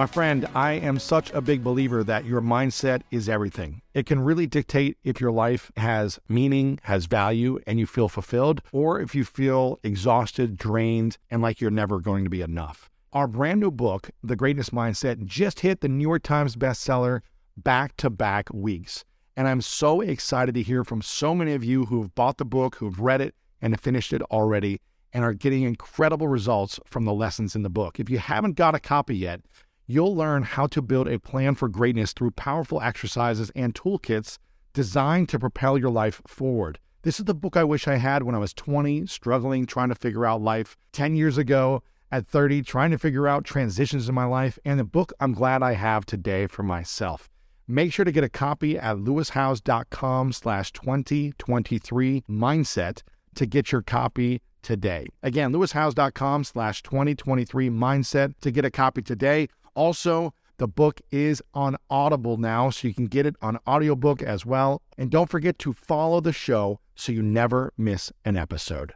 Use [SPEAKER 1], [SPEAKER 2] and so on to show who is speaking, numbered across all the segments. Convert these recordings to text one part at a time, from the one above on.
[SPEAKER 1] My friend, I am such a big believer that your mindset is everything. It can really dictate if your life has meaning, has value, and you feel fulfilled, or if you feel exhausted, drained, and like you're never going to be enough. Our brand new book, The Greatness Mindset, just hit the New York Times bestseller back to back weeks. And I'm so excited to hear from so many of you who have bought the book, who've read it, and finished it already, and are getting incredible results from the lessons in the book. If you haven't got a copy yet, you'll learn how to build a plan for greatness through powerful exercises and toolkits designed to propel your life forward. This is the book I wish I had when I was 20, struggling, trying to figure out life. 10 years ago, at 30, trying to figure out transitions in my life, and the book I'm glad I have today for myself. Make sure to get a copy at lewishowes.com slash 2023 mindset to get your copy today. Again, lewishowes.com slash 2023 mindset to get a copy today. Also, the book is on Audible now, so you can get it on audiobook as well. And don't forget to follow the show so you never miss an episode.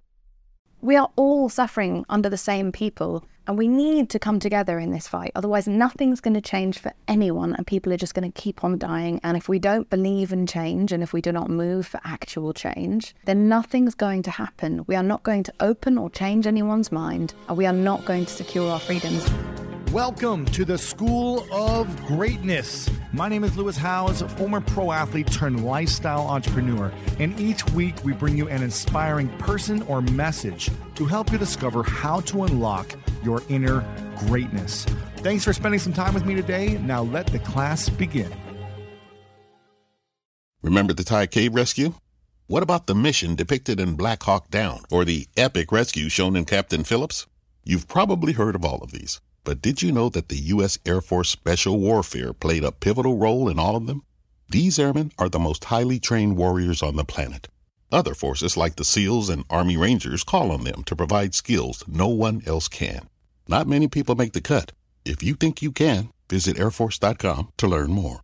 [SPEAKER 2] We are all suffering under the same people, and we need to come together in this fight. Otherwise, nothing's going to change for anyone, and people are just going to keep on dying. And if we don't believe in change, and if we do not move for actual change, then nothing's going to happen. We are not going to open or change anyone's mind, and we are not going to secure our freedoms.
[SPEAKER 1] Welcome to the School of Greatness. My name is Lewis Howes, former pro athlete turned lifestyle entrepreneur, and each week we bring you an inspiring person or message to help you discover how to unlock your inner greatness. Thanks for spending some time with me today. Now let the class begin.
[SPEAKER 3] Remember the Thai cave rescue? What about the mission depicted in Black Hawk Down or the epic rescue shown in Captain Phillips? You've probably heard of all of these. But did you know that the U.S. Air Force Special Warfare played a pivotal role in all of them? These airmen are the most highly trained warriors on the planet. Other forces like the SEALs and Army Rangers call on them to provide skills no one else can. Not many people make the cut. If you think you can, visit airforce.com to learn more.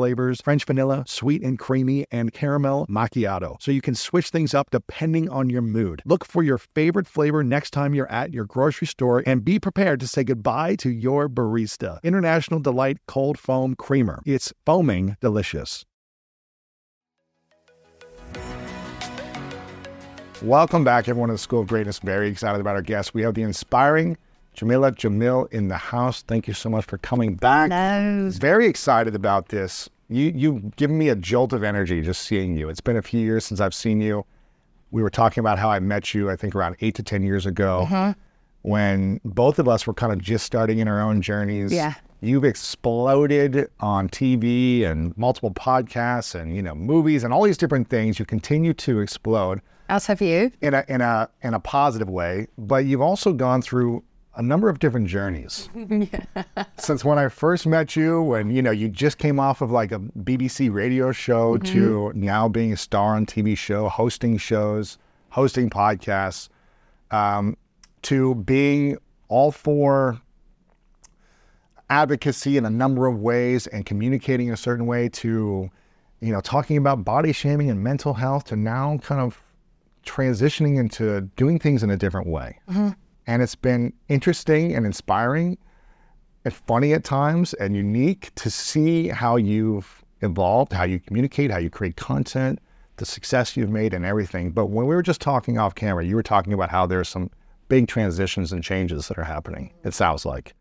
[SPEAKER 1] French vanilla, sweet and creamy, and caramel macchiato. So you can switch things up depending on your mood. Look for your favorite flavor next time you're at your grocery store and be prepared to say goodbye to your barista. International Delight Cold Foam Creamer. It's foaming delicious. Welcome back, everyone, to the School of Greatness. Very excited about our guests. We have the inspiring Jameela Jamil in the house. Thank you so much for coming back.
[SPEAKER 2] No.
[SPEAKER 1] Very excited about this. You you've given me a jolt of energy just seeing you. It's been a few years since I've seen you. We were talking about how I met you, I think around eight to ten years ago, mm-hmm. when both of us were kind of just starting in our own journeys.
[SPEAKER 2] Yeah.
[SPEAKER 1] You've exploded on TV and multiple podcasts and you know movies and all these different things. You continue to explode
[SPEAKER 2] As have you.
[SPEAKER 1] in a in a in a positive way, but you've also gone through a number of different journeys. Since when I first met you, when you know you just came off of like a BBC radio show to now being a star on TV show, hosting shows, hosting podcasts. Um, to being all for advocacy in a number of ways and communicating a certain way to, you know, talking about body shaming and mental health to now kind of transitioning into doing things in a different way. Mm-hmm. And it's been interesting and inspiring and funny at times and unique to see how you've evolved, how you communicate, how you create content, the success you've made and everything. But when we were just talking off camera, you were talking about how there's some big transitions and changes that are happening, it sounds like.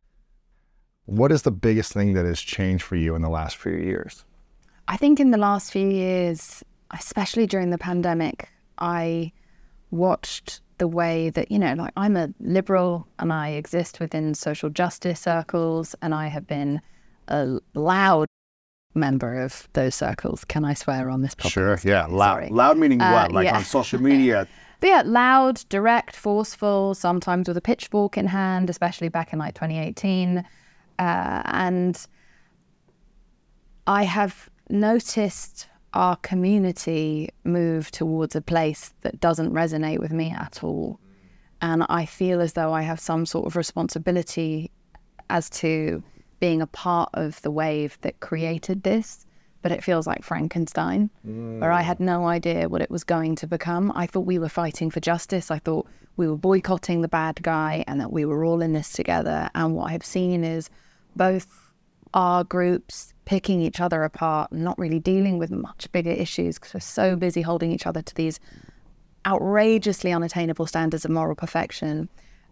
[SPEAKER 1] What is the biggest thing that has changed for you in the last few years?
[SPEAKER 2] I think in the last few years, especially during the pandemic, I watched the way that, you know, like I'm a liberal and I exist within social justice circles and I have been a loud member of those circles. Can I swear on this podcast?
[SPEAKER 1] Sure, yeah. Loud, loud meaning uh, what? Like yeah. on social media?
[SPEAKER 2] but yeah, loud, direct, forceful, sometimes with a pitchfork in hand, especially back in like 2018. Uh, and I have noticed our community move towards a place that doesn't resonate with me at all. And I feel as though I have some sort of responsibility as to being a part of the wave that created this. But it feels like Frankenstein, mm. where I had no idea what it was going to become. I thought we were fighting for justice. I thought we were boycotting the bad guy and that we were all in this together. And what I've seen is both our groups picking each other apart and not really dealing with much bigger issues because we're so busy holding each other to these outrageously unattainable standards of moral perfection.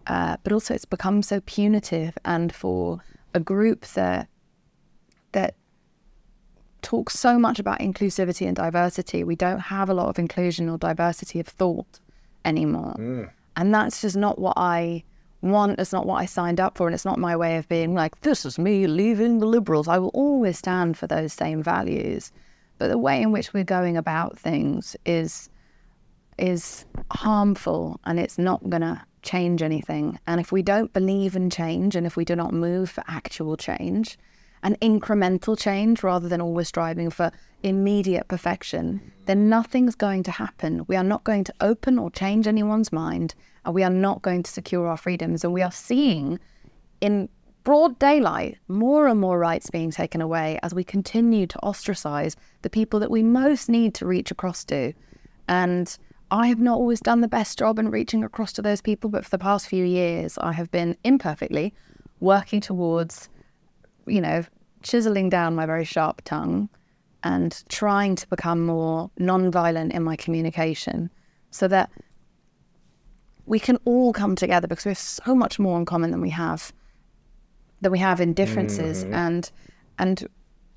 [SPEAKER 2] Uh, but also, it's become so punitive, and for a group that that talks so much about inclusivity and diversity, we don't have a lot of inclusion or diversity of thought anymore, mm. and that's just not what I one, it's not what I signed up for, and it's not my way of being like, this is me leaving the liberals. I will always stand for those same values. But the way in which we're going about things is is harmful and it's not gonna change anything. And if we don't believe in change and if we do not move for actual change, an incremental change rather than always striving for immediate perfection, then nothing's going to happen. We are not going to open or change anyone's mind and we are not going to secure our freedoms. And we are seeing in broad daylight more and more rights being taken away as we continue to ostracize the people that we most need to reach across to. And I have not always done the best job in reaching across to those people, but for the past few years, I have been imperfectly working towards, you know, chiseling down my very sharp tongue and trying to become more non-violent in my communication so that we can all come together because we have so much more in common than we have than we have in differences mm-hmm. and and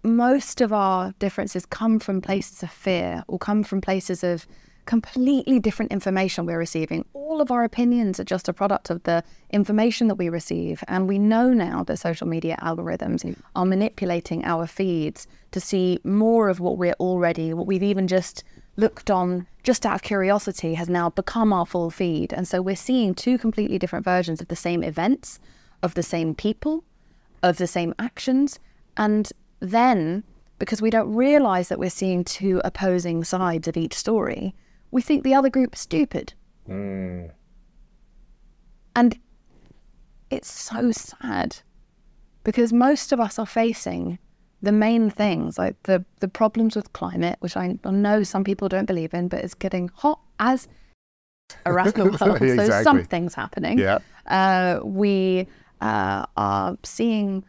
[SPEAKER 2] most of our differences come from places of fear or come from places of completely different information we're receiving. All of our opinions are just a product of the information that we receive. And we know now that social media algorithms are manipulating our feeds to see more of what we're already, what we've even just looked on just out of curiosity has now become our full feed. And so we're seeing two completely different versions of the same events, of the same people, of the same actions. And then, because we don't realize that we're seeing two opposing sides of each story, we think the other group is stupid. Mm. And it's so sad because most of us are facing the main things, like the, the problems with climate, which I, know some people don't believe in, but it's getting hot as the world. exactly. So something's happening.
[SPEAKER 1] Yeah.
[SPEAKER 2] Uh, we uh, are seeing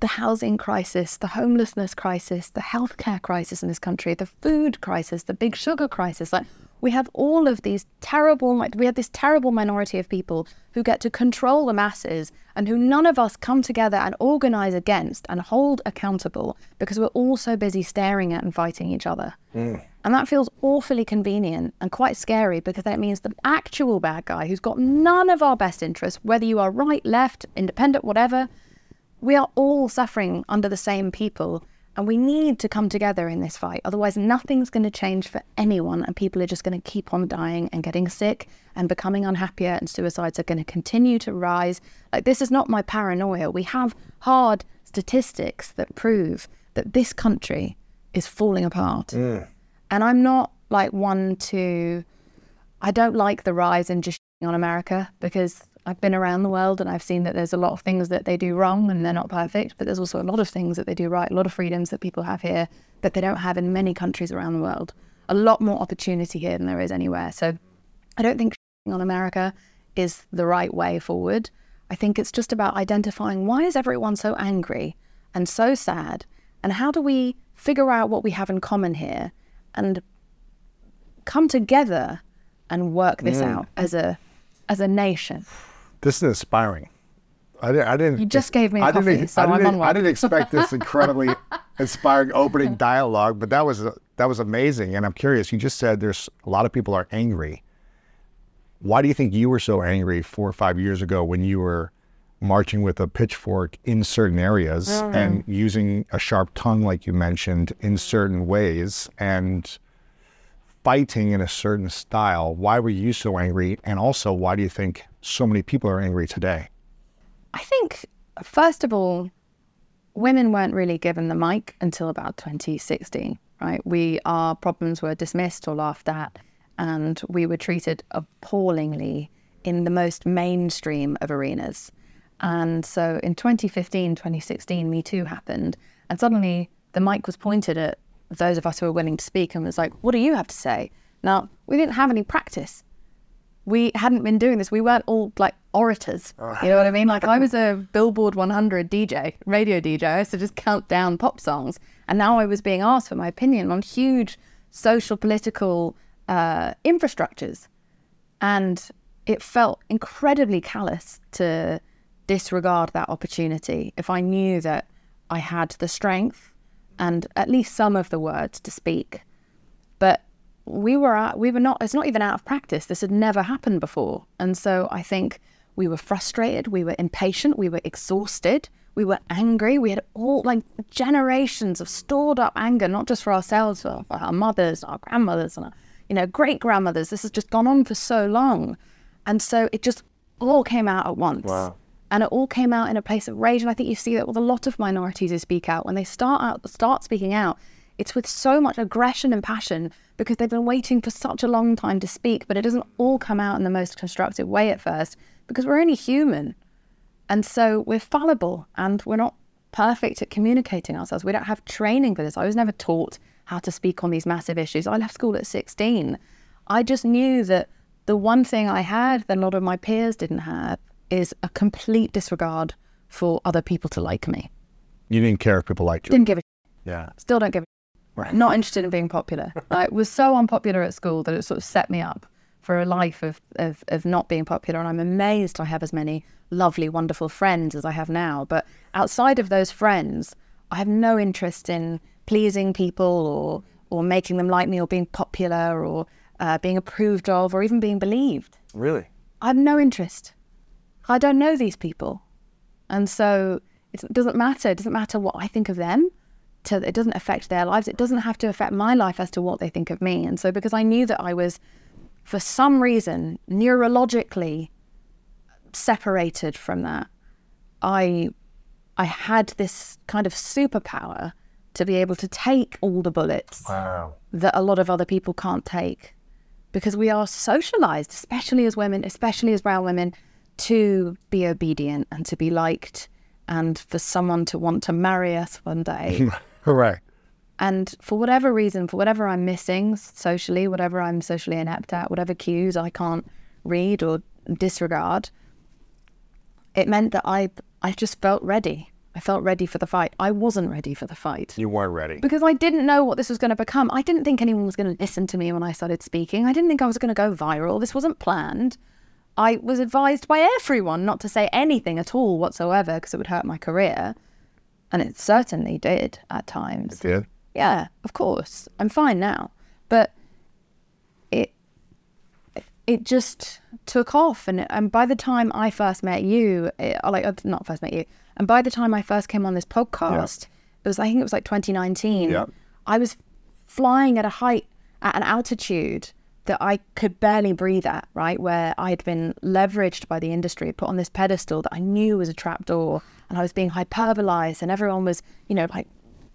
[SPEAKER 2] the housing crisis, the homelessness crisis, the healthcare crisis in this country, the food crisis, the big sugar crisis. Like we have all of these terrible, we have this terrible minority of people who get to control the masses and who none of us come together and organize against and hold accountable because we're all so busy staring at and fighting each other. Mm. And that feels awfully convenient and quite scary because that means the actual bad guy who's got none of our best interests, whether you are right, left, independent, whatever, we are all suffering under the same people and we need to come together in this fight. Otherwise, nothing's going to change for anyone, and people are just going to keep on dying and getting sick and becoming unhappier, and suicides are going to continue to rise. Like, this is not my paranoia. We have hard statistics that prove that this country is falling apart. Mm. And I'm not like one to, I don't like the rise in just on America because I've been around the world and I've seen that there's a lot of things that they do wrong and they're not perfect, but there's also a lot of things that they do right, a lot of freedoms that people have here that they don't have in many countries around the world. A lot more opportunity here than there is anywhere. So I don't think on America is the right way forward. I think it's just about identifying why is everyone so angry and so sad and how do we figure out what we have in common here and come together and work this
[SPEAKER 1] Mm.
[SPEAKER 2] out as a as a nation.
[SPEAKER 1] This is inspiring. I didn't. I didn't
[SPEAKER 2] You just gave me a
[SPEAKER 1] I didn't,
[SPEAKER 2] coffee,
[SPEAKER 1] ex-
[SPEAKER 2] so
[SPEAKER 1] I
[SPEAKER 2] I'm
[SPEAKER 1] didn't,
[SPEAKER 2] on
[SPEAKER 1] I didn't expect this incredibly inspiring opening dialogue, but that was that was amazing. And I'm curious. You just said there's a lot of people are angry. Why do you think you were so angry four or five years ago when you were marching with a pitchfork in certain areas oh, and using a sharp tongue, like you mentioned, in certain ways and fighting in a certain style? Why were you so angry? And also, why do you think so many people are angry today?
[SPEAKER 2] I think first of all, women weren't really given the mic until about 2016, right? We our problems were dismissed or laughed at, and we were treated appallingly in the most mainstream of arenas. And so in 2015, 2016, Me Too happened, and suddenly the mic was pointed at those of us who were willing to speak and was like, "What do you have to say?" Now we didn't have any practice we hadn't been doing this. We weren't all like orators. You know what I mean? Like I was a Billboard 100 DJ, radio DJ. I used to just count down pop songs, and now I was being asked for my opinion on huge social political uh, infrastructures, and it felt incredibly callous to disregard that opportunity. If I knew that I had the strength and at least some of the words to speak, but we were out, we were not it's not even out of practice. This had never happened before. And so i think we were frustrated we were impatient we were exhausted we were angry. We had all like generations of stored up anger not just for ourselves but for our mothers our grandmothers and our you know great grandmothers this has just gone on for so long. And so it just all came out at once and it all came out in a place of rage and i think you see that with a lot of minorities who speak out when they start out start speaking out it's with so much aggression and passion because they've been waiting for such a long time to speak, but it doesn't all come out in the most constructive way at first because we're only human. And so we're fallible and we're not perfect at communicating ourselves. We don't have training for this. I was never taught how to speak on these massive issues. I left school at 16. I just knew that the one thing I had that a lot of my peers didn't have is a complete disregard for other people to like me.
[SPEAKER 1] You didn't care if people liked you.
[SPEAKER 2] Didn't give a
[SPEAKER 1] Yeah.
[SPEAKER 2] still don't give a Right. not interested in being popular. I was so unpopular at school that it sort of set me up for a life of, of, of not being popular. And I'm amazed I have as many lovely, wonderful friends as I have now. But outside of those friends, I have no interest in pleasing people or, or making them like me or being popular or uh, being approved of or even being believed.
[SPEAKER 4] Really?
[SPEAKER 2] I have no interest. I don't know these people. And so it doesn't matter. It doesn't matter what I think of them. To, it doesn't affect their lives. It doesn't have to affect my life as to what they think of me. And so, because I knew that I was, for some reason, neurologically separated from that, I, I had this kind of superpower to be able to take all the bullets
[SPEAKER 4] Wow.
[SPEAKER 2] that a lot of other people can't take because we are socialized, especially as women, especially as brown women, to be obedient and to be liked and for someone to want to marry us one day.
[SPEAKER 1] Correct.
[SPEAKER 2] and for whatever reason, for whatever I'm missing socially, whatever I'm socially inept at, whatever cues I can't read or disregard, it meant that I I just felt ready. I felt ready for the fight. I wasn't ready for the fight
[SPEAKER 4] You weren't ready.
[SPEAKER 2] because I didn't know what this was going to become. I didn't think anyone was going to listen to me when I started speaking. I didn't think I was going to go viral. This wasn't planned. I was advised by everyone not to say anything at all whatsoever because it would hurt my career. And it certainly did at times.
[SPEAKER 1] Did
[SPEAKER 2] Yeah, of course. I'm fine now. But it it just took off and and by the time I first met you, it, or like uh, not first met you, and by the time I first came on this podcast, it was I think it was like 2019.
[SPEAKER 1] Yeah.
[SPEAKER 2] I was flying at a height at an altitude that I could barely breathe at, right? Where I had been leveraged by the industry, put on this pedestal that I knew was a trapdoor, and I was being hyperbolized, and everyone was, you know, like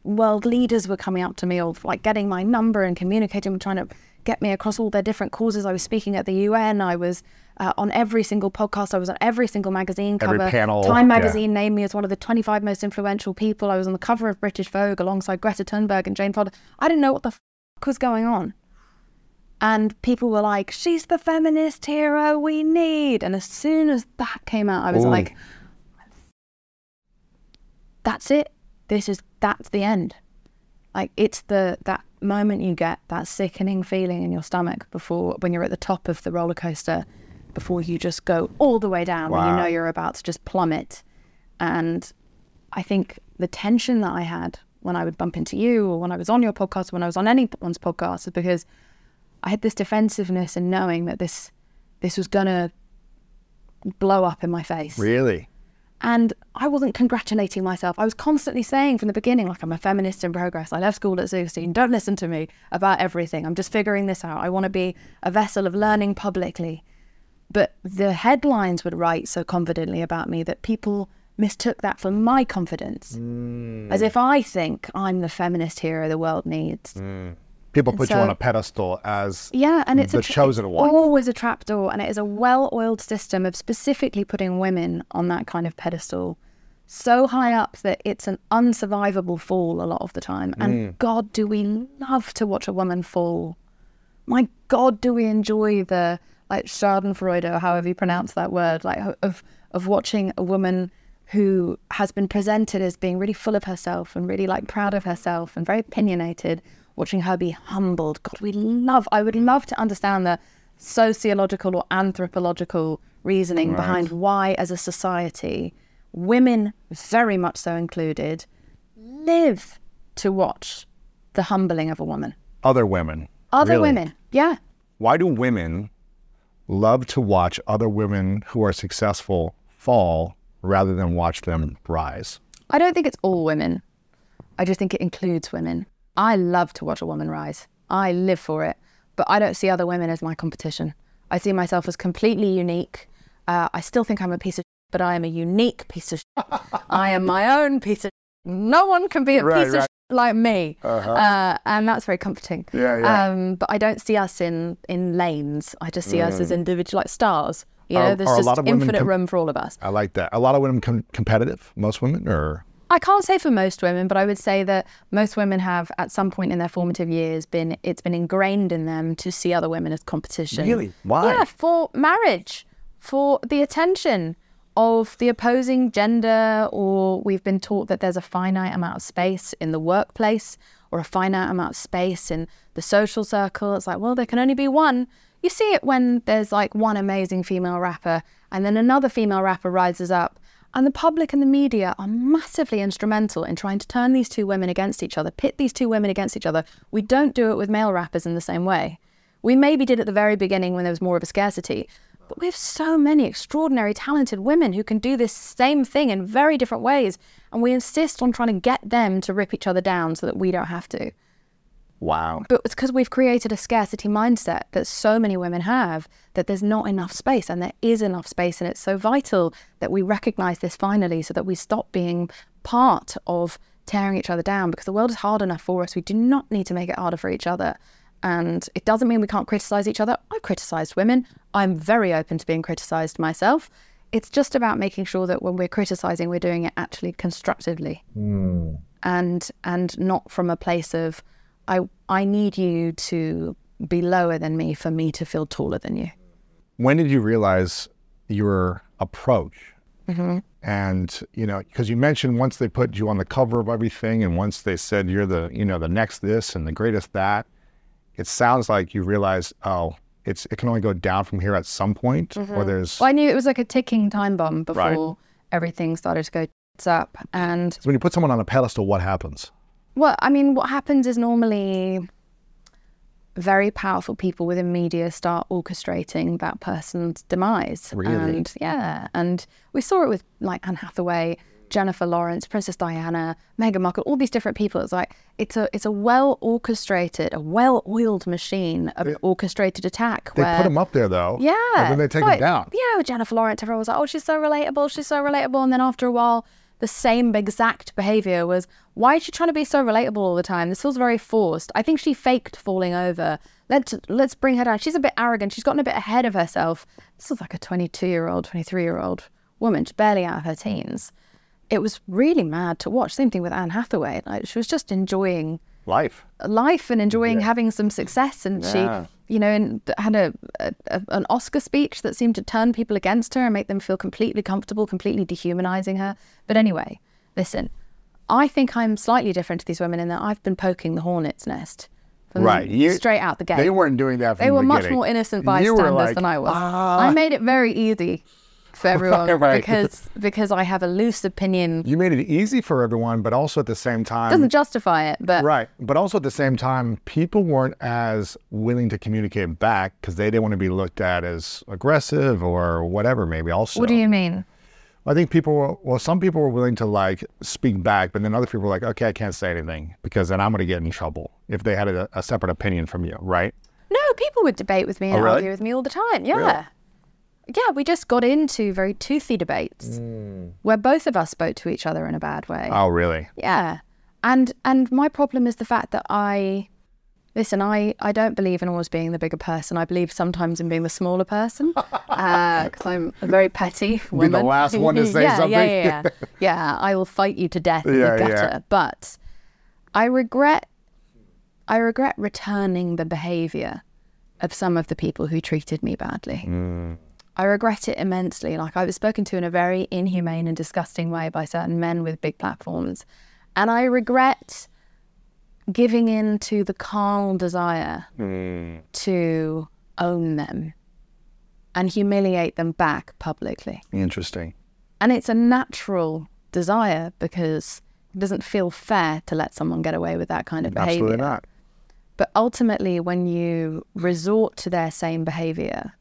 [SPEAKER 2] world leaders were coming up to me or like getting my number and communicating, trying to get me across all their different causes. I was speaking at the UN. I was uh, on every single podcast. I was on every single magazine
[SPEAKER 1] Every
[SPEAKER 2] cover.
[SPEAKER 1] panel,
[SPEAKER 2] Time
[SPEAKER 1] yeah.
[SPEAKER 2] magazine named me as one of the 25 most influential people. I was on the cover of British Vogue alongside Greta Thunberg and Jane Fonda. I didn't know what the f- was going on. And people were like, she's the feminist hero we need. And as soon as that came out, I was
[SPEAKER 1] Ooh.
[SPEAKER 2] like, that's it. This is, that's the end. Like it's the, that moment you get, that sickening feeling in your stomach before, when you're at the top of the roller coaster, before you just go all the way down, when you know you're about to just plummet. And I think the tension that I had when I would bump into you or when I was on your podcast, or when I was on anyone's podcast, is because I had this defensiveness and knowing that this this was gonna blow up in my face.
[SPEAKER 1] Really?
[SPEAKER 2] And I wasn't congratulating myself. I was constantly saying from the beginning, like, I'm a feminist in progress. I left school at 16. Don't listen to me about everything. I'm just figuring this out. I want to be a vessel of learning publicly. But the headlines would write so confidently about me that people mistook that for my confidence. Mm. As if I think I'm the feminist hero the world needs. Mm.
[SPEAKER 1] People put you on a pedestal as
[SPEAKER 2] Yeah, and it's
[SPEAKER 1] the
[SPEAKER 2] a tra-
[SPEAKER 1] chosen one.
[SPEAKER 2] Always a trapdoor, and it is a well-oiled system of specifically putting women on that kind of pedestal, so high up that it's an unsurvivable fall a lot of the time.
[SPEAKER 1] Mm.
[SPEAKER 2] And God, do we love to watch a woman fall? My God, do we enjoy the like Schadenfreude or however you pronounce that word, like of of watching a woman who has been presented as being really full of herself and really like proud of herself and very opinionated, watching her be humbled. God, we love. I would love to understand the sociological or anthropological reasoning behind why, as a society, women, very much so included, live to watch the humbling of a woman.
[SPEAKER 1] other women.
[SPEAKER 2] Other
[SPEAKER 1] Really?
[SPEAKER 2] women, yeah.
[SPEAKER 1] Why do women love to watch other women who are successful fall rather than watch them rise?
[SPEAKER 2] I don't think it's all women. I just think it includes women. I love to watch a woman rise. I live for it. But I don't see other women as my competition. I see myself as completely unique. Uh, I still think I'm a piece of shit, but I am a unique piece of shit. I am my own piece of shit. No one can be a
[SPEAKER 1] Right,
[SPEAKER 2] piece of shit like me. Uh, and that's very comforting.
[SPEAKER 1] Yeah, yeah.
[SPEAKER 2] Um, but I don't see us in, in lanes. I just see us as individual, like stars. You know,
[SPEAKER 1] Mm. Are-
[SPEAKER 2] there's
[SPEAKER 1] are
[SPEAKER 2] just
[SPEAKER 1] lot of women
[SPEAKER 2] infinite
[SPEAKER 1] com-
[SPEAKER 2] room for all of us.
[SPEAKER 1] I like that. A lot of women com- competitive. Most women, or
[SPEAKER 2] I can't say for most women, but I would say that most women have, at some point in their formative years, been it's been ingrained in them to see other women as competition.
[SPEAKER 1] Really? Why?
[SPEAKER 2] Yeah, for marriage, for the attention of the opposing gender, or we've been taught that there's a finite amount of space in the workplace or a finite amount of space in the social circle. It's like, well, there can only be one. You see it when there's like one amazing female rapper, and then another female rapper rises up. And the public and the media are massively instrumental in trying to turn these two women against each other, pit these two women against each other. We don't do it with male rappers in the same way. We maybe did at the very beginning when there was more of a scarcity, but we have so many extraordinary, talented women who can do this same thing in very different ways. And we insist on trying to get them to rip each other down so that we don't have to.
[SPEAKER 1] Wow,
[SPEAKER 2] But it's because we've created a scarcity mindset that so many women have that there's not enough space, and there is enough space. And it's so vital that we recognize this finally so that we stop being part of tearing each other down because the world is hard enough for us. We do not need to make it harder for each other. And it doesn't mean we can't criticize each other. I've criticized women. I'm very open to being criticized myself. It's just about making sure that when we're criticizing, we're doing it actually constructively hmm. and and not from a place of I I need you to be lower than me for me to feel taller than you.
[SPEAKER 1] when did you realize your approach? Mm-hmm. And you know, because you mentioned once they put you on the cover of everything, and once they said you're the you know the next this and the greatest that, it sounds like you realized oh, it's it can only go down from here at some point, or mm-hmm. there's
[SPEAKER 2] Well, I knew it was like a ticking time bomb before
[SPEAKER 1] Right.
[SPEAKER 2] everything started to go up. And
[SPEAKER 1] So when you put someone on a pedestal, what happens?
[SPEAKER 2] Well, I mean, what happens is normally very powerful people within media start orchestrating that person's demise.
[SPEAKER 1] Really?
[SPEAKER 2] And yeah, and we saw it with like Anne Hathaway, Jennifer Lawrence, Princess Diana, Meghan Markle, all these different people. It's like it's a it's a well orchestrated, a well oiled machine of orchestrated attack.
[SPEAKER 1] They
[SPEAKER 2] where,
[SPEAKER 1] put them up there though.
[SPEAKER 2] yeah.
[SPEAKER 1] And then they take
[SPEAKER 2] like,
[SPEAKER 1] them down.
[SPEAKER 2] Yeah, with Jennifer Lawrence, everyone was like, oh, she's so relatable, she's so relatable. And then after a while, the same exact behavior was why is she trying to be so relatable all the time? This feels very forced. I think she faked falling over. Let's let's bring her down. She's a bit arrogant. She's gotten a bit ahead of herself. This is like a 22 year old, 23 year old woman, she's barely out of her teens. It was really mad to watch. Same thing with Anne Hathaway. Like she was just enjoying
[SPEAKER 1] Life.
[SPEAKER 2] life and enjoying having some success. And
[SPEAKER 1] Yeah.
[SPEAKER 2] she, you know, and had a, a, an Oscar speech that seemed to turn people against her and make them feel completely comfortable, completely dehumanizing her. But anyway, listen, I think I'm slightly different to these women in that I've been poking the hornet's nest.
[SPEAKER 1] Right. You-
[SPEAKER 2] straight out the gate.
[SPEAKER 1] They weren't doing that
[SPEAKER 2] They
[SPEAKER 1] the
[SPEAKER 2] were much
[SPEAKER 1] beginning.
[SPEAKER 2] more innocent bystanders
[SPEAKER 1] like,
[SPEAKER 2] than I was.
[SPEAKER 1] "Ah."
[SPEAKER 2] I made it very easy for everyone
[SPEAKER 1] Right.
[SPEAKER 2] because because I have a loose opinion.
[SPEAKER 1] You made it easy for everyone, but also at the same time,
[SPEAKER 2] Doesn't justify it, but
[SPEAKER 1] Right. But also at the same time, people weren't as willing to communicate back because they didn't want to be looked at as aggressive or whatever, maybe also.
[SPEAKER 2] what do you mean?
[SPEAKER 1] I think people were, well, some people were willing to like speak back, but then other people were like, okay, I can't say anything because then I'm going to get in trouble if they had a, a separate opinion from you, right?
[SPEAKER 2] No, people would debate with me and
[SPEAKER 1] Oh, really?
[SPEAKER 2] argue with me all the time. Yeah. Yeah, we just got into very toothy debates
[SPEAKER 1] Mm.
[SPEAKER 2] where both of us spoke to each other in a bad way.
[SPEAKER 1] Oh, really?
[SPEAKER 2] Yeah. And and my problem is the fact that I listen, I, I don't believe in always being the bigger person. I believe sometimes in being the smaller person. Because I'm a very petty
[SPEAKER 1] Be the last one to say
[SPEAKER 2] yeah,
[SPEAKER 1] something.
[SPEAKER 2] Yeah, yeah, yeah. yeah, I will fight you to death in
[SPEAKER 1] Yeah,
[SPEAKER 2] the
[SPEAKER 1] yeah.
[SPEAKER 2] gutter. But I regret I regret returning the behavior of some of the people who treated me badly. I regret it immensely. Like I was spoken to in a very inhumane and disgusting way by certain men with big platforms. And I regret giving in to the carnal desire hmm. to own them and humiliate them back publicly.
[SPEAKER 1] Interesting.
[SPEAKER 2] And it's a natural desire because it doesn't feel fair to let someone get away with that kind of behavior.
[SPEAKER 1] Absolutely not.
[SPEAKER 2] But ultimately, when you resort to their same behavior,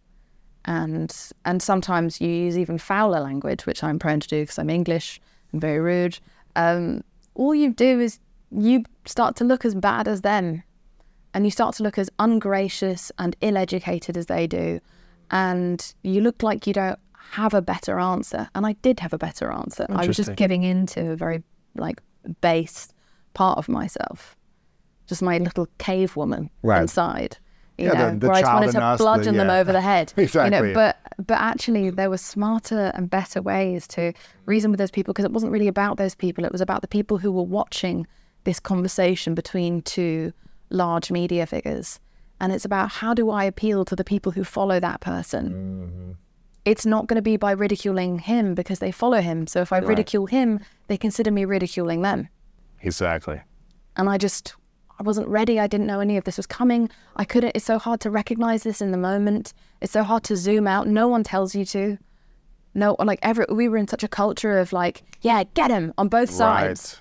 [SPEAKER 2] and and sometimes you use even fouler language, which I'm prone to do because I'm English and very rude. Um, all you do is you start to look as bad as them, and you start to look as ungracious and ill-educated as they do, and you look like you don't have a better answer. And I did have a better answer. I was just giving in to a very like base part of myself just my little cave woman
[SPEAKER 1] Right.
[SPEAKER 2] inside. You
[SPEAKER 1] Yeah,
[SPEAKER 2] know,
[SPEAKER 1] the- the
[SPEAKER 2] where I just wanted to
[SPEAKER 1] us, the-
[SPEAKER 2] bludgeon them over the head. You know, but but actually there were smarter and better ways to reason with those people because it wasn't really about those people. It was about the people who were watching this conversation between two large media figures. And it's about how do I appeal to the people who follow that person? Mm-hmm. It's not going to be by ridiculing him because they follow him. So if I ridicule him, they consider me ridiculing them
[SPEAKER 1] Exactly.
[SPEAKER 2] and I just I wasn't ready. I didn't know any of this was coming. I couldn't. It's so hard to recognize this in the moment. It's so hard to zoom out. No one tells you to. No, like ever. We were in such a culture of like, yeah, get him on both sides.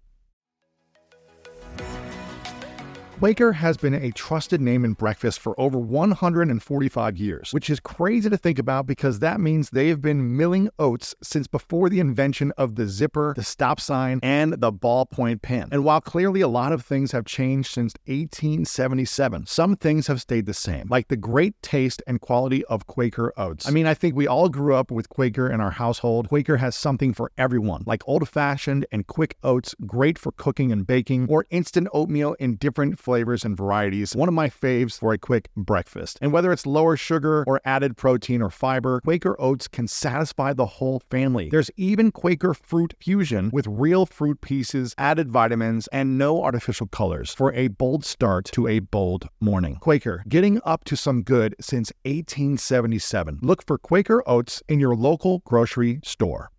[SPEAKER 1] Quaker has been a trusted name in breakfast for over 145 years, which is crazy to think about because that means they have been milling oats since before the invention of the zipper, the stop sign, and the ballpoint pen. And while clearly a lot of things have changed since 1877, some things have stayed the same, like the great taste and quality of Quaker oats. I mean, I think we all grew up with Quaker in our household. Quaker has something for everyone, like old fashioned and quick oats, great for cooking and baking, or instant oatmeal in different flavors flavors and varieties, one of my faves for a quick breakfast. And whether it's lower sugar or added protein or fiber, Quaker Oats can satisfy the whole family. There's even Quaker Fruit Fusion with real fruit pieces, added vitamins, and no artificial colors for a bold start to a bold morning. Quaker, getting up to some good since 1877. Look for Quaker Oats in your local grocery store.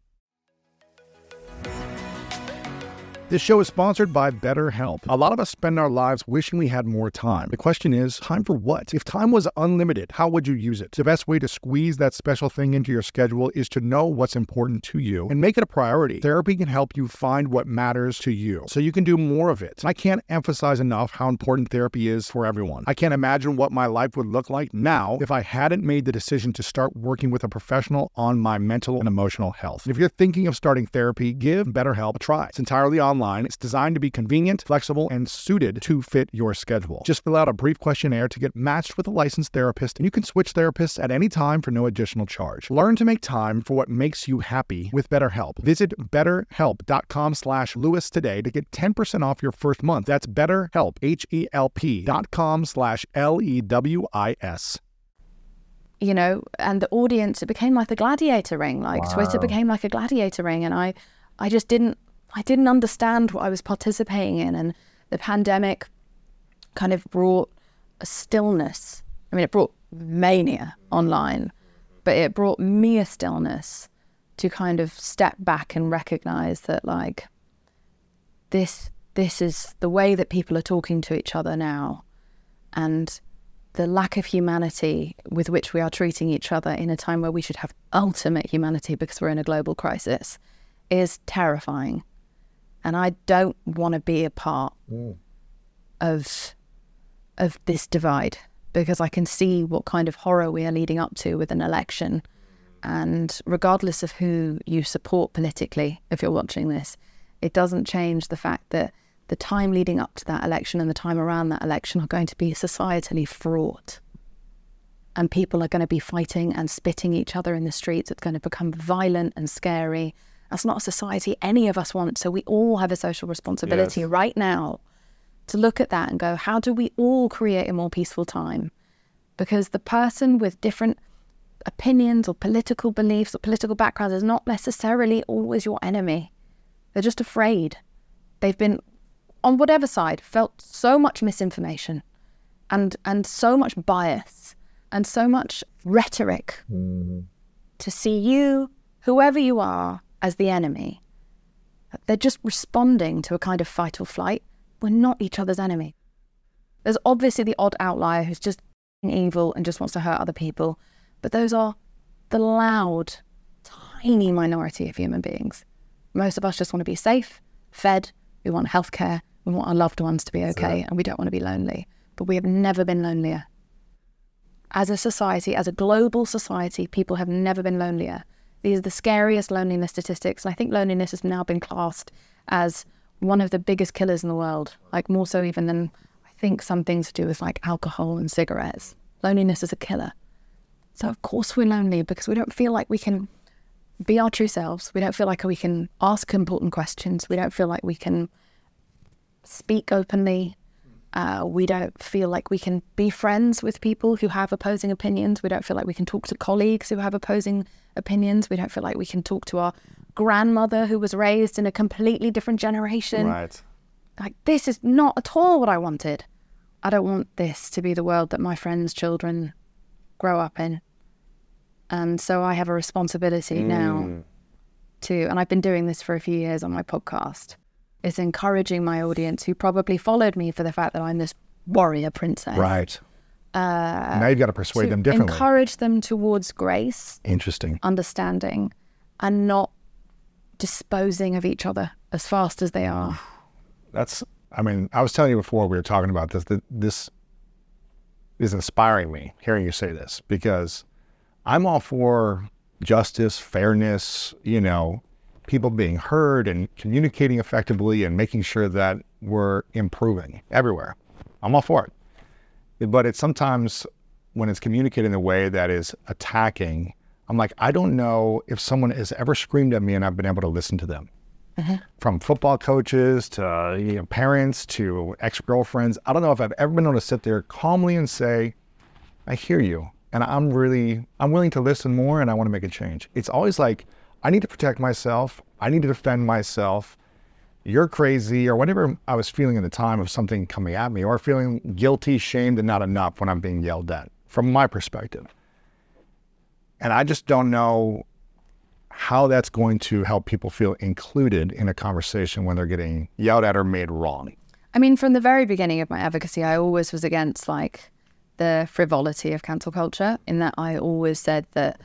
[SPEAKER 1] This show is sponsored by BetterHelp. A lot of us spend our lives wishing we had more time. The question is, time for what? If time was unlimited, how would you use it? The best way to squeeze that special thing into your schedule is to know what's important to you and make it a priority. Therapy can help you find what matters to you so you can do more of it. I can't emphasize enough how important therapy is for everyone. I can't imagine what my life would look like now if I hadn't made the decision to start working with a professional on my mental and emotional health. If you're thinking of starting therapy, give BetterHelp a try. It's entirely online online. It's designed to be convenient, flexible, and suited to fit your schedule. Just fill out a brief questionnaire to get matched with a licensed therapist, and you can switch therapists at any time for no additional charge. Learn to make time for what makes you happy with BetterHelp. Visit betterhelp.com slash Lewis today to get 10% off your first month. That's betterhelp, H-E-L-P dot com slash L-E-W-I-S
[SPEAKER 2] you know, and the audience, it became like the gladiator ring. Like wow. Twitter became like a gladiator ring. And I, I just didn't I didn't understand what I was participating in. And the pandemic kind of brought a stillness. I mean, it brought mania online, but it brought me a stillness to kind of step back and recognize that, like, this this is the way that people are talking to each other now and the lack of humanity with which we are treating each other in a time where we should have ultimate humanity because we're in a global crisis is terrifying and I don't want to be a part mm. of of this divide because I can see what kind of horror we are leading up to with an election. And regardless of who you support politically, if you're watching this, it doesn't change the fact that the time leading up to that election and the time around that election are going to be societally fraught. And people are going to be fighting and spitting each other in the streets. It's going to become violent and scary. That's not a society any of us want. So we all have a social responsibility yes. right now to look at that and go, how do we all create a more peaceful time? Because the person with different opinions or political beliefs or political backgrounds is not necessarily always your enemy. They're just afraid. They've been, on whatever side, felt so much misinformation and, and so much bias and so much rhetoric mm. to see you, whoever you are, as the enemy. They're just responding to a kind of fight or flight. We're not each other's enemy. There's obviously the odd outlier who's just evil and just wants to hurt other people, but those are the loud, tiny minority of human beings. Most of us just want to be safe, fed, we want healthcare, we want our loved ones to be okay, and we don't want to be lonely. But we have never been lonelier. As a society, as a global society, people have never been lonelier. These are the scariest loneliness statistics. And I think loneliness has now been classed as one of the biggest killers in the world, like more so even than I think some things to do with like alcohol and cigarettes. Loneliness is a killer. So, of course, we're lonely because we don't feel like we can be our true selves. We don't feel like we can ask important questions. We don't feel like we can speak openly. Uh, we don't feel like we can be friends with people who have opposing opinions. We don't feel like we can talk to colleagues who have opposing opinions. We don't feel like we can talk to our grandmother who was raised in a completely different generation.
[SPEAKER 1] Right.
[SPEAKER 2] Like, this is not at all what I wanted. I don't want this to be the world that my friends' children grow up in. And so I have a responsibility mm. now to, and I've been doing this for a few years on my podcast, is encouraging my audience who probably followed me for the fact that I'm this warrior princess.
[SPEAKER 1] Right. Uh, now you've got to persuade to them differently.
[SPEAKER 2] Encourage them towards grace.
[SPEAKER 1] Interesting.
[SPEAKER 2] Understanding, and not disposing of each other as fast as they are.
[SPEAKER 1] That's. I mean, I was telling you before we were talking about this that this is inspiring me hearing you say this because I'm all for justice, fairness, you know, people being heard and communicating effectively and making sure that we're improving everywhere. I'm all for it. But it's sometimes when it's communicated in a way that is attacking, I'm like, I don't know if someone has ever screamed at me and I've been able to listen to them. Mm-hmm. from football coaches to you know, parents to ex girlfriends. I don't know if I've ever been able to sit there calmly and say, I hear you. And I'm really, I'm willing to listen more and I want to make a change. It's always like, I need to protect myself. I need to defend myself. You're crazy, or whatever I was feeling at the time of something coming at me, or feeling guilty, shamed, and not enough when I'm being yelled at, from my perspective. And I just don't know how that's going to help people feel included in a conversation when they're getting yelled at or made wrong.
[SPEAKER 2] I mean, from the very beginning of my advocacy, I always was against like the frivolity of cancel culture, in that I always said that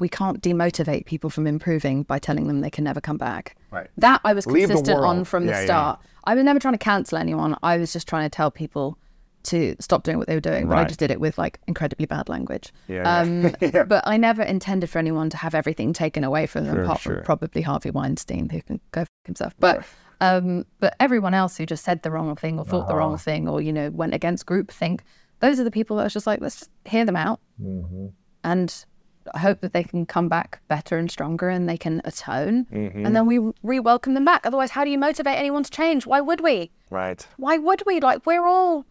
[SPEAKER 2] we can't demotivate people from improving by telling them they can never come back.
[SPEAKER 1] Right.
[SPEAKER 2] That I was consistent on from the
[SPEAKER 1] Yeah, yeah.
[SPEAKER 2] start. I was never trying to cancel anyone. I was just trying to tell people to stop doing what they were doing, but I just did it with like incredibly bad language.
[SPEAKER 1] Yeah,
[SPEAKER 2] Um, But I never intended for anyone to have everything taken away from them,
[SPEAKER 1] Sure,
[SPEAKER 2] apart
[SPEAKER 1] sure.
[SPEAKER 2] from probably Harvey Weinstein, who can go f- himself. But um, but everyone else who just said the wrong thing or thought the
[SPEAKER 1] Uh-huh.
[SPEAKER 2] wrong thing or you know went against groupthink, those are the people that I was just like let's hear them out,
[SPEAKER 1] Mm-hmm.
[SPEAKER 2] and I hope that they can come back better and stronger and they can atone,
[SPEAKER 1] Mm-hmm.
[SPEAKER 2] and then we re-welcome them back. Otherwise, how do you motivate anyone to change? Why would we?
[SPEAKER 1] Right.
[SPEAKER 2] why would we? Like, we're all,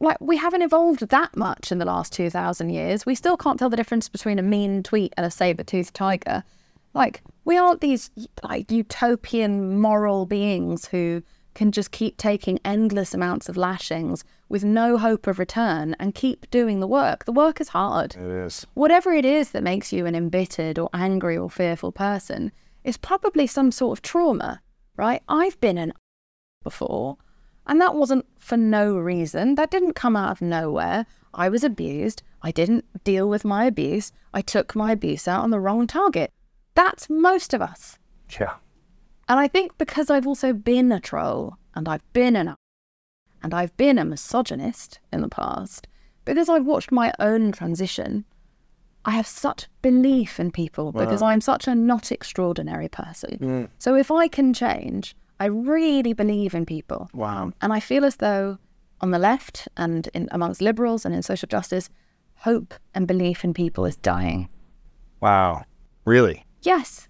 [SPEAKER 2] like, we haven't evolved that much in the last 2,000 years. We still can't tell the difference between a mean tweet and a saber toothed tiger. Like, we aren't these, like, utopian moral beings who can just keep taking endless amounts of lashings with no hope of return and keep doing the work. The work is hard
[SPEAKER 1] It is.
[SPEAKER 2] whatever it is that makes you an embittered or angry or fearful person is probably some sort of trauma, right? I've been an before, and that wasn't for no reason. That didn't come out of nowhere. I was abused. I didn't deal with my abuse. I took my abuse out on the wrong target. That's most of us.
[SPEAKER 1] Yeah.
[SPEAKER 2] And I think because I've also been a troll and I've been an and I've been a misogynist in the past, because I've watched my own transition, I have such belief in people because I'm such a not extraordinary person. Mm. So if I can change, I really believe in people.
[SPEAKER 1] Wow.
[SPEAKER 2] And I feel as though on the left and in amongst liberals and in social justice, hope and belief in people is dying.
[SPEAKER 1] Wow. Really?
[SPEAKER 2] Yes,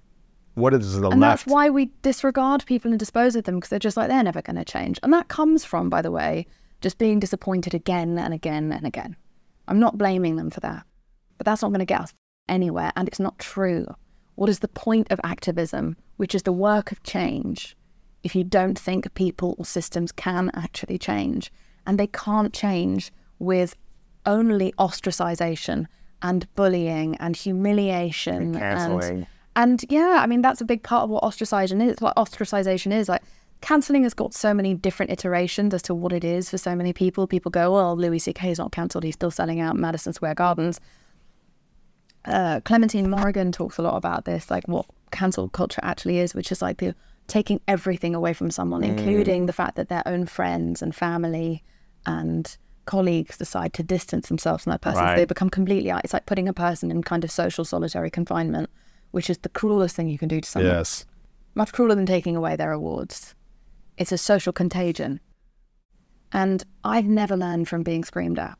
[SPEAKER 1] What is the
[SPEAKER 2] and
[SPEAKER 1] left?
[SPEAKER 2] that's why we disregard people and dispose of them because they're just like they're never going to change. And that comes from, by the way, just being disappointed again and again and again. I'm not blaming them for that, but that's not going to get us anywhere, and it's not true. What is the point of activism, which is the work of change, if you don't think people or systems can actually change? And they can't change with only ostracization and bullying and humiliation
[SPEAKER 1] And.
[SPEAKER 2] And yeah, I mean that's a big part of what ostracization is. What ostracization is like. Canceling has got so many different iterations as to what it is for so many people. People go, "Well, Louis C.K. is not cancelled; he's still selling out Madison Square Gardens." Uh, Clementine Morrigan talks a lot about this, like what cancel culture actually is, which is like the taking everything away from someone, including the fact that their own friends and family and colleagues decide to distance themselves from that person. So they become completely, it's like putting a person in kind of social solitary confinement, which is the cruelest thing you can do to someone.
[SPEAKER 1] Yes.
[SPEAKER 2] Much crueler than taking away their awards. It's a social contagion. And I've never learned from being screamed at.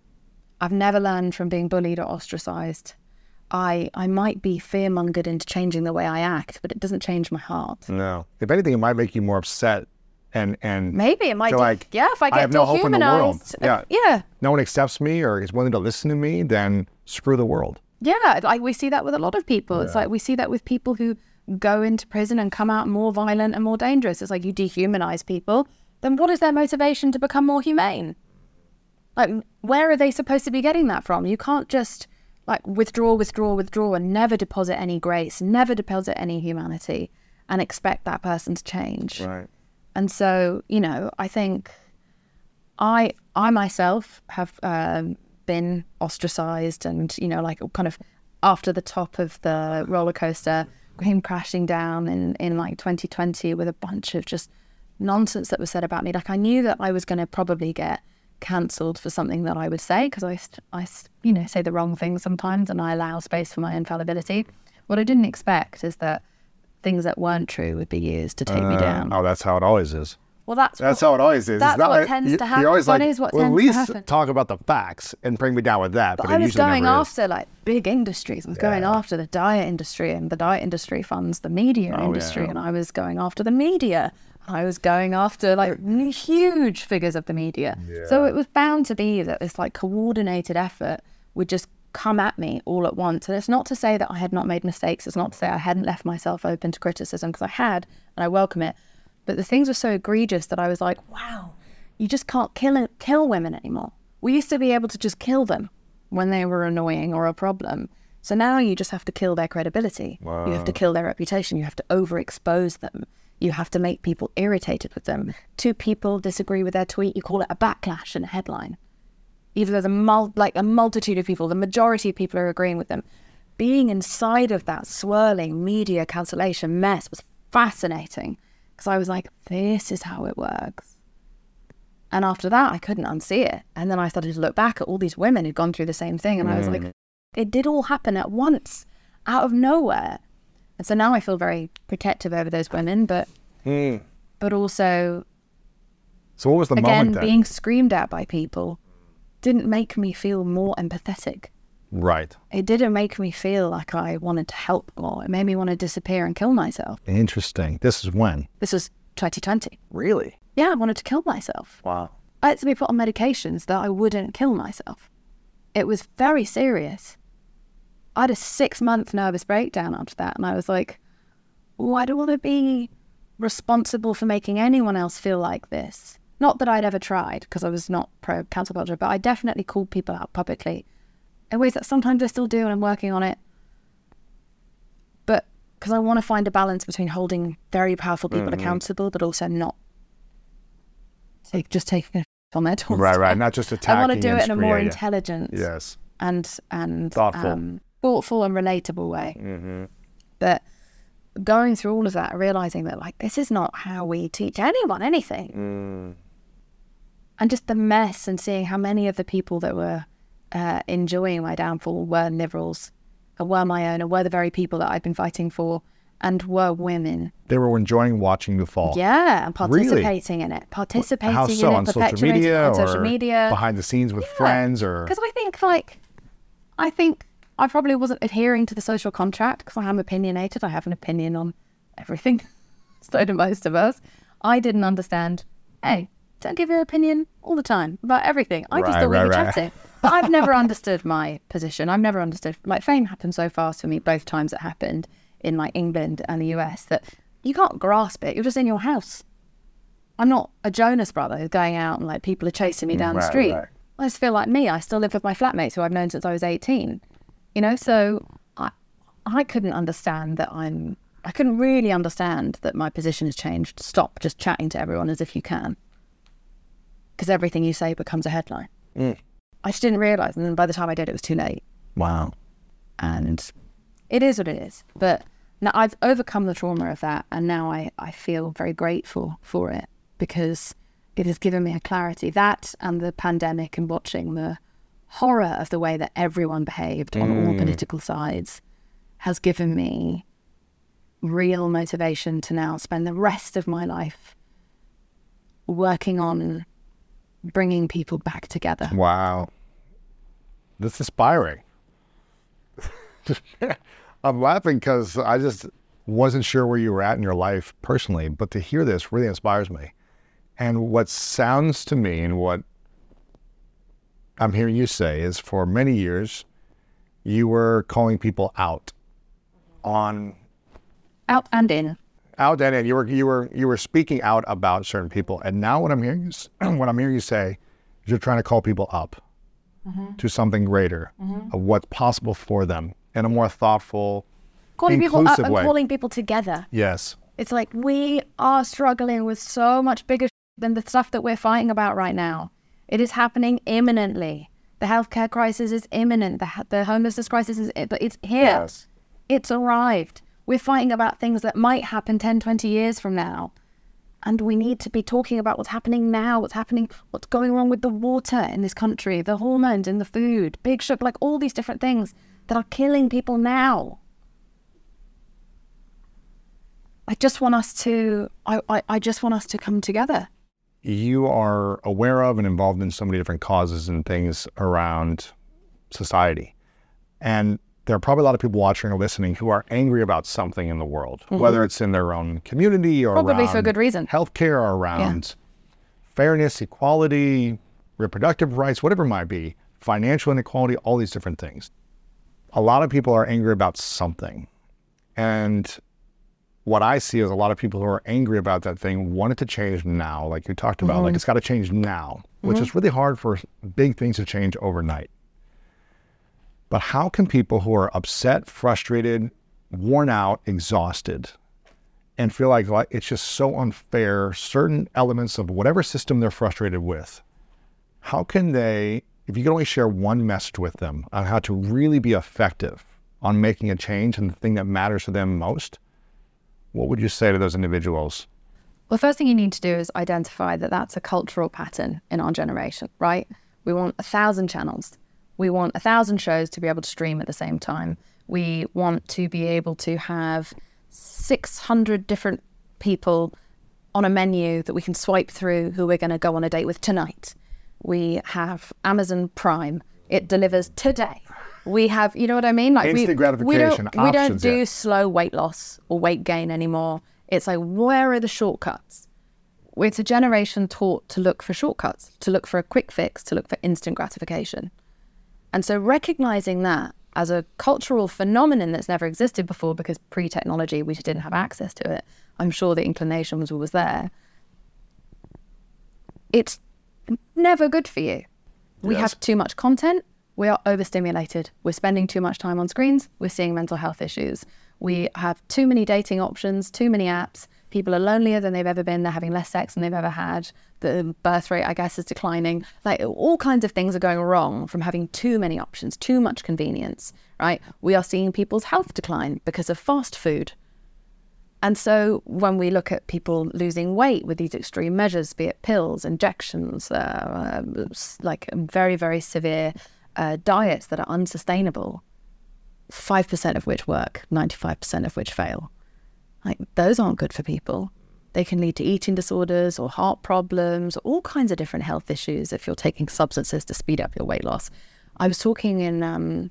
[SPEAKER 2] I've never learned from being bullied or ostracized. I I might be fearmongered into changing the way I act, but it doesn't change my heart.
[SPEAKER 1] No. If anything, it might make you more upset and and
[SPEAKER 2] Maybe it might. do-
[SPEAKER 1] like
[SPEAKER 2] yeah, if I get I
[SPEAKER 1] have no hope in the world. Yeah.
[SPEAKER 2] if- yeah,
[SPEAKER 1] no one accepts me or is willing to listen to me, then screw the world.
[SPEAKER 2] Yeah. Like we see that with a lot of people. It's like we see that with people who go into prison and come out more violent and more dangerous. It's like you dehumanize people. Then what is their motivation to become more humane? Like, where are they supposed to be getting that from? You can't just like withdraw, withdraw, withdraw, and never deposit any grace, never deposit any humanity, and expect that person to change.
[SPEAKER 1] Right.
[SPEAKER 2] And so, you know, I think I I myself have um, been ostracized and, you know, like kind of after the top of the roller coaster came crashing down in, in like 2020 with a bunch of just nonsense that was said about me. Like I knew that I was going to probably get cancelled for something that I would say because I, I, you know, say the wrong thing sometimes and I allow space for my infallibility. What I didn't expect is that things that weren't true would be used to take me uh, down.
[SPEAKER 1] Oh, that's how it always is.
[SPEAKER 2] Well, that's
[SPEAKER 1] That's
[SPEAKER 2] what,
[SPEAKER 1] how it always is.
[SPEAKER 2] that's
[SPEAKER 1] it's not
[SPEAKER 2] what
[SPEAKER 1] like-
[SPEAKER 2] tends to
[SPEAKER 1] you're
[SPEAKER 2] happen.
[SPEAKER 1] always
[SPEAKER 2] That
[SPEAKER 1] like,
[SPEAKER 2] is what
[SPEAKER 1] well, at least talk about the facts and bring me down with that. But,
[SPEAKER 2] But I was going
[SPEAKER 1] never is.
[SPEAKER 2] after like big industries. I was going after the diet industry, and the diet industry funds the media
[SPEAKER 1] Oh,
[SPEAKER 2] industry,
[SPEAKER 1] yeah.
[SPEAKER 2] and I was going after the media. I was going after like huge figures of the media. So it was bound to be that this like coordinated effort would just come at me all at once. And it's not to say that I had not made mistakes. It's not to say I hadn't left myself open to criticism because I had, and I welcome it. But the things were so egregious that I was like, wow, you just can't kill kill women anymore. We used to be able to just kill them when they were annoying or a problem. So now you just have to kill their credibility. You have to kill their reputation. You have to overexpose them. You have to make people irritated with them. Two people disagree with their tweet, you call it a backlash and a headline. Even though the mul- like a multitude of people, the majority of people are agreeing with them. Being inside of that swirling media cancellation mess was fascinating because I was like, this is how it works. And after that, I couldn't unsee it. And then I started to look back at all these women who'd gone through the same thing. And I was like, mm. it did all happen at once, out of nowhere. And so now I feel very protective over those women, but mm. but also
[SPEAKER 1] So what was the
[SPEAKER 2] again
[SPEAKER 1] moment then?
[SPEAKER 2] being screamed at by people didn't make me feel more empathetic.
[SPEAKER 1] Right.
[SPEAKER 2] It didn't make me feel like I wanted to help more. It made me want to disappear and kill myself.
[SPEAKER 1] Interesting. This is when?
[SPEAKER 2] This was 2020.
[SPEAKER 1] Really?
[SPEAKER 2] Yeah, I wanted to kill myself.
[SPEAKER 1] Wow.
[SPEAKER 2] I had to be put on medications that I wouldn't kill myself. It was very serious. I had a six month nervous breakdown after that, and I was like, oh, I don't want to be responsible for making anyone else feel like this. Not that I'd ever tried, because I was not pro cancel culture, but I definitely called people out publicly in ways that sometimes I still do, and I'm working on it. But because I want to find a balance between holding very powerful people accountable, but also not take, just taking a on their doorstep.
[SPEAKER 1] Right, right. Not just attacking.
[SPEAKER 2] I want to do it in a more
[SPEAKER 1] yeah.
[SPEAKER 2] intelligent
[SPEAKER 1] Yes.
[SPEAKER 2] and and
[SPEAKER 1] Thoughtful.
[SPEAKER 2] um, thoughtful and relatable way.
[SPEAKER 1] Mm-hmm.
[SPEAKER 2] But going through all of that, realizing that like this is not how we teach anyone anything,
[SPEAKER 1] Mm.
[SPEAKER 2] and just the mess and seeing how many of the people that were uh, enjoying my downfall were liberals, were my own, were the very people that I'd been fighting for, and were women.
[SPEAKER 1] They were enjoying watching you fall.
[SPEAKER 2] Yeah, and
[SPEAKER 1] Really?
[SPEAKER 2] participating in it, participating
[SPEAKER 1] How so?
[SPEAKER 2] in it,
[SPEAKER 1] On social media
[SPEAKER 2] on social
[SPEAKER 1] or
[SPEAKER 2] media,
[SPEAKER 1] behind the scenes with friends or
[SPEAKER 2] because I think like I think I probably wasn't adhering to the social contract because I am opinionated. I have an opinion on everything. so do most of us. I didn't understand. Hey, don't give your opinion all the time about everything. I just
[SPEAKER 1] Right,
[SPEAKER 2] thought we
[SPEAKER 1] right,
[SPEAKER 2] were
[SPEAKER 1] right.
[SPEAKER 2] chatting. I've never understood my position. I've never understood like fame happened so fast for me both times it happened in like England and the US that you can't grasp it. You're just in your house. I'm not a Jonas brother who's going out and like people are chasing me mm, down the street.
[SPEAKER 1] right.
[SPEAKER 2] I just feel like me. I still live with my flatmates who I've known since I was 18. You know, so I I couldn't understand that I'm I couldn't really understand that my position has changed. Stop just chatting to everyone as if you can. Because everything you say becomes a headline. Mm. I just didn't realize and then by the time I did it was too late.
[SPEAKER 1] wow.
[SPEAKER 2] And it is what it is. But now I've overcome the trauma of that and now I, I feel very grateful for it because it has given me a clarity. That and the pandemic and watching the horror of the way that everyone behaved on all mm. political sides has given me real motivation to now spend the rest of my life working on bringing people back together.
[SPEAKER 1] Wow. That's inspiring. I'm laughing because I just wasn't sure where you were at in your life personally, but to hear this really inspires me. And what sounds to me and what I'm hearing you say is for many years, you were calling people out on
[SPEAKER 2] Out and in.
[SPEAKER 1] Out and. You were you were you were speaking out about certain people, and now what I'm hearing is what I'm hearing you say is you're trying to call people up mm-hmm. to something greater mm-hmm. of what's possible for them in a more thoughtful.
[SPEAKER 2] Calling people up and
[SPEAKER 1] way.
[SPEAKER 2] calling people together.
[SPEAKER 1] Yes.
[SPEAKER 2] It's like we are struggling with so much bigger than the stuff that we're fighting about right now. It is happening imminently. The healthcare crisis is imminent. The, the homelessness crisis is, but it's here.
[SPEAKER 1] Yes.
[SPEAKER 2] It's arrived. We're fighting about things that might happen 10, 20 years from now. And we need to be talking about what's happening now, what's happening, what's going wrong with the water in this country, the hormones in the food, big sugar, like all these different things that are killing people now. I just want us to I, I, I just want us to come together.
[SPEAKER 1] You are aware of and involved in so many different causes and things around society. And there are probably a lot of people watching or listening who are angry about something in the world, mm-hmm. whether it's in their own community or
[SPEAKER 2] Probably for good reason.
[SPEAKER 1] healthcare or around fairness, equality, reproductive rights, whatever it might be, financial inequality, all these different things. A lot of people are angry about something. And what I see is a lot of people who are angry about that thing want it to change now, like you talked about. Like mm-hmm. it's got to change now, which mm-hmm. is really hard for big things to change overnight. But how can people who are upset, frustrated, worn out, exhausted, and feel like, it's just so unfair, certain elements of whatever system they're frustrated with, how can they, if you could only share one message with them on how to really be effective on making a change and the thing that matters to them most, what would you say to those individuals?
[SPEAKER 2] Well, first thing you need to do is identify that that's a cultural pattern in our generation, right? We want a thousand channels. We want a thousand shows to be able to stream at the same time. We want to be able to have 600 different people on a menu that we can swipe through who we're going to go on a date with tonight. We have Amazon Prime. It delivers today. We have, you know what I mean? Like
[SPEAKER 1] Instant
[SPEAKER 2] we,
[SPEAKER 1] gratification,
[SPEAKER 2] We don't, we don't do
[SPEAKER 1] yeah.
[SPEAKER 2] slow weight loss or weight gain anymore. It's like, where are the shortcuts? It's a generation taught to look for shortcuts, to look for a quick fix, to look for instant gratification. And so recognizing that as a cultural phenomenon that's never existed before because pre technology we just didn't have access to it, I'm sure the inclination was always there. It's never good for you. We have too much content. We are overstimulated. We're spending too much time on screens. We're seeing mental health issues. We have too many dating options, too many apps. People are lonelier than they've ever been. They're having less sex than they've ever had. The birth rate, I guess, is declining. Like all kinds of things are going wrong from having too many options, too much convenience, right? We are seeing people's health decline because of fast food. And so when we look at people losing weight with these extreme measures, be it pills, injections, uh, uh, like very, very severe uh, diets that are unsustainable, 5% of which work, 95% of which fail. Like those aren't good for people. They can lead to eating disorders or heart problems, all kinds of different health issues if you're taking substances to speed up your weight loss. I was talking in um,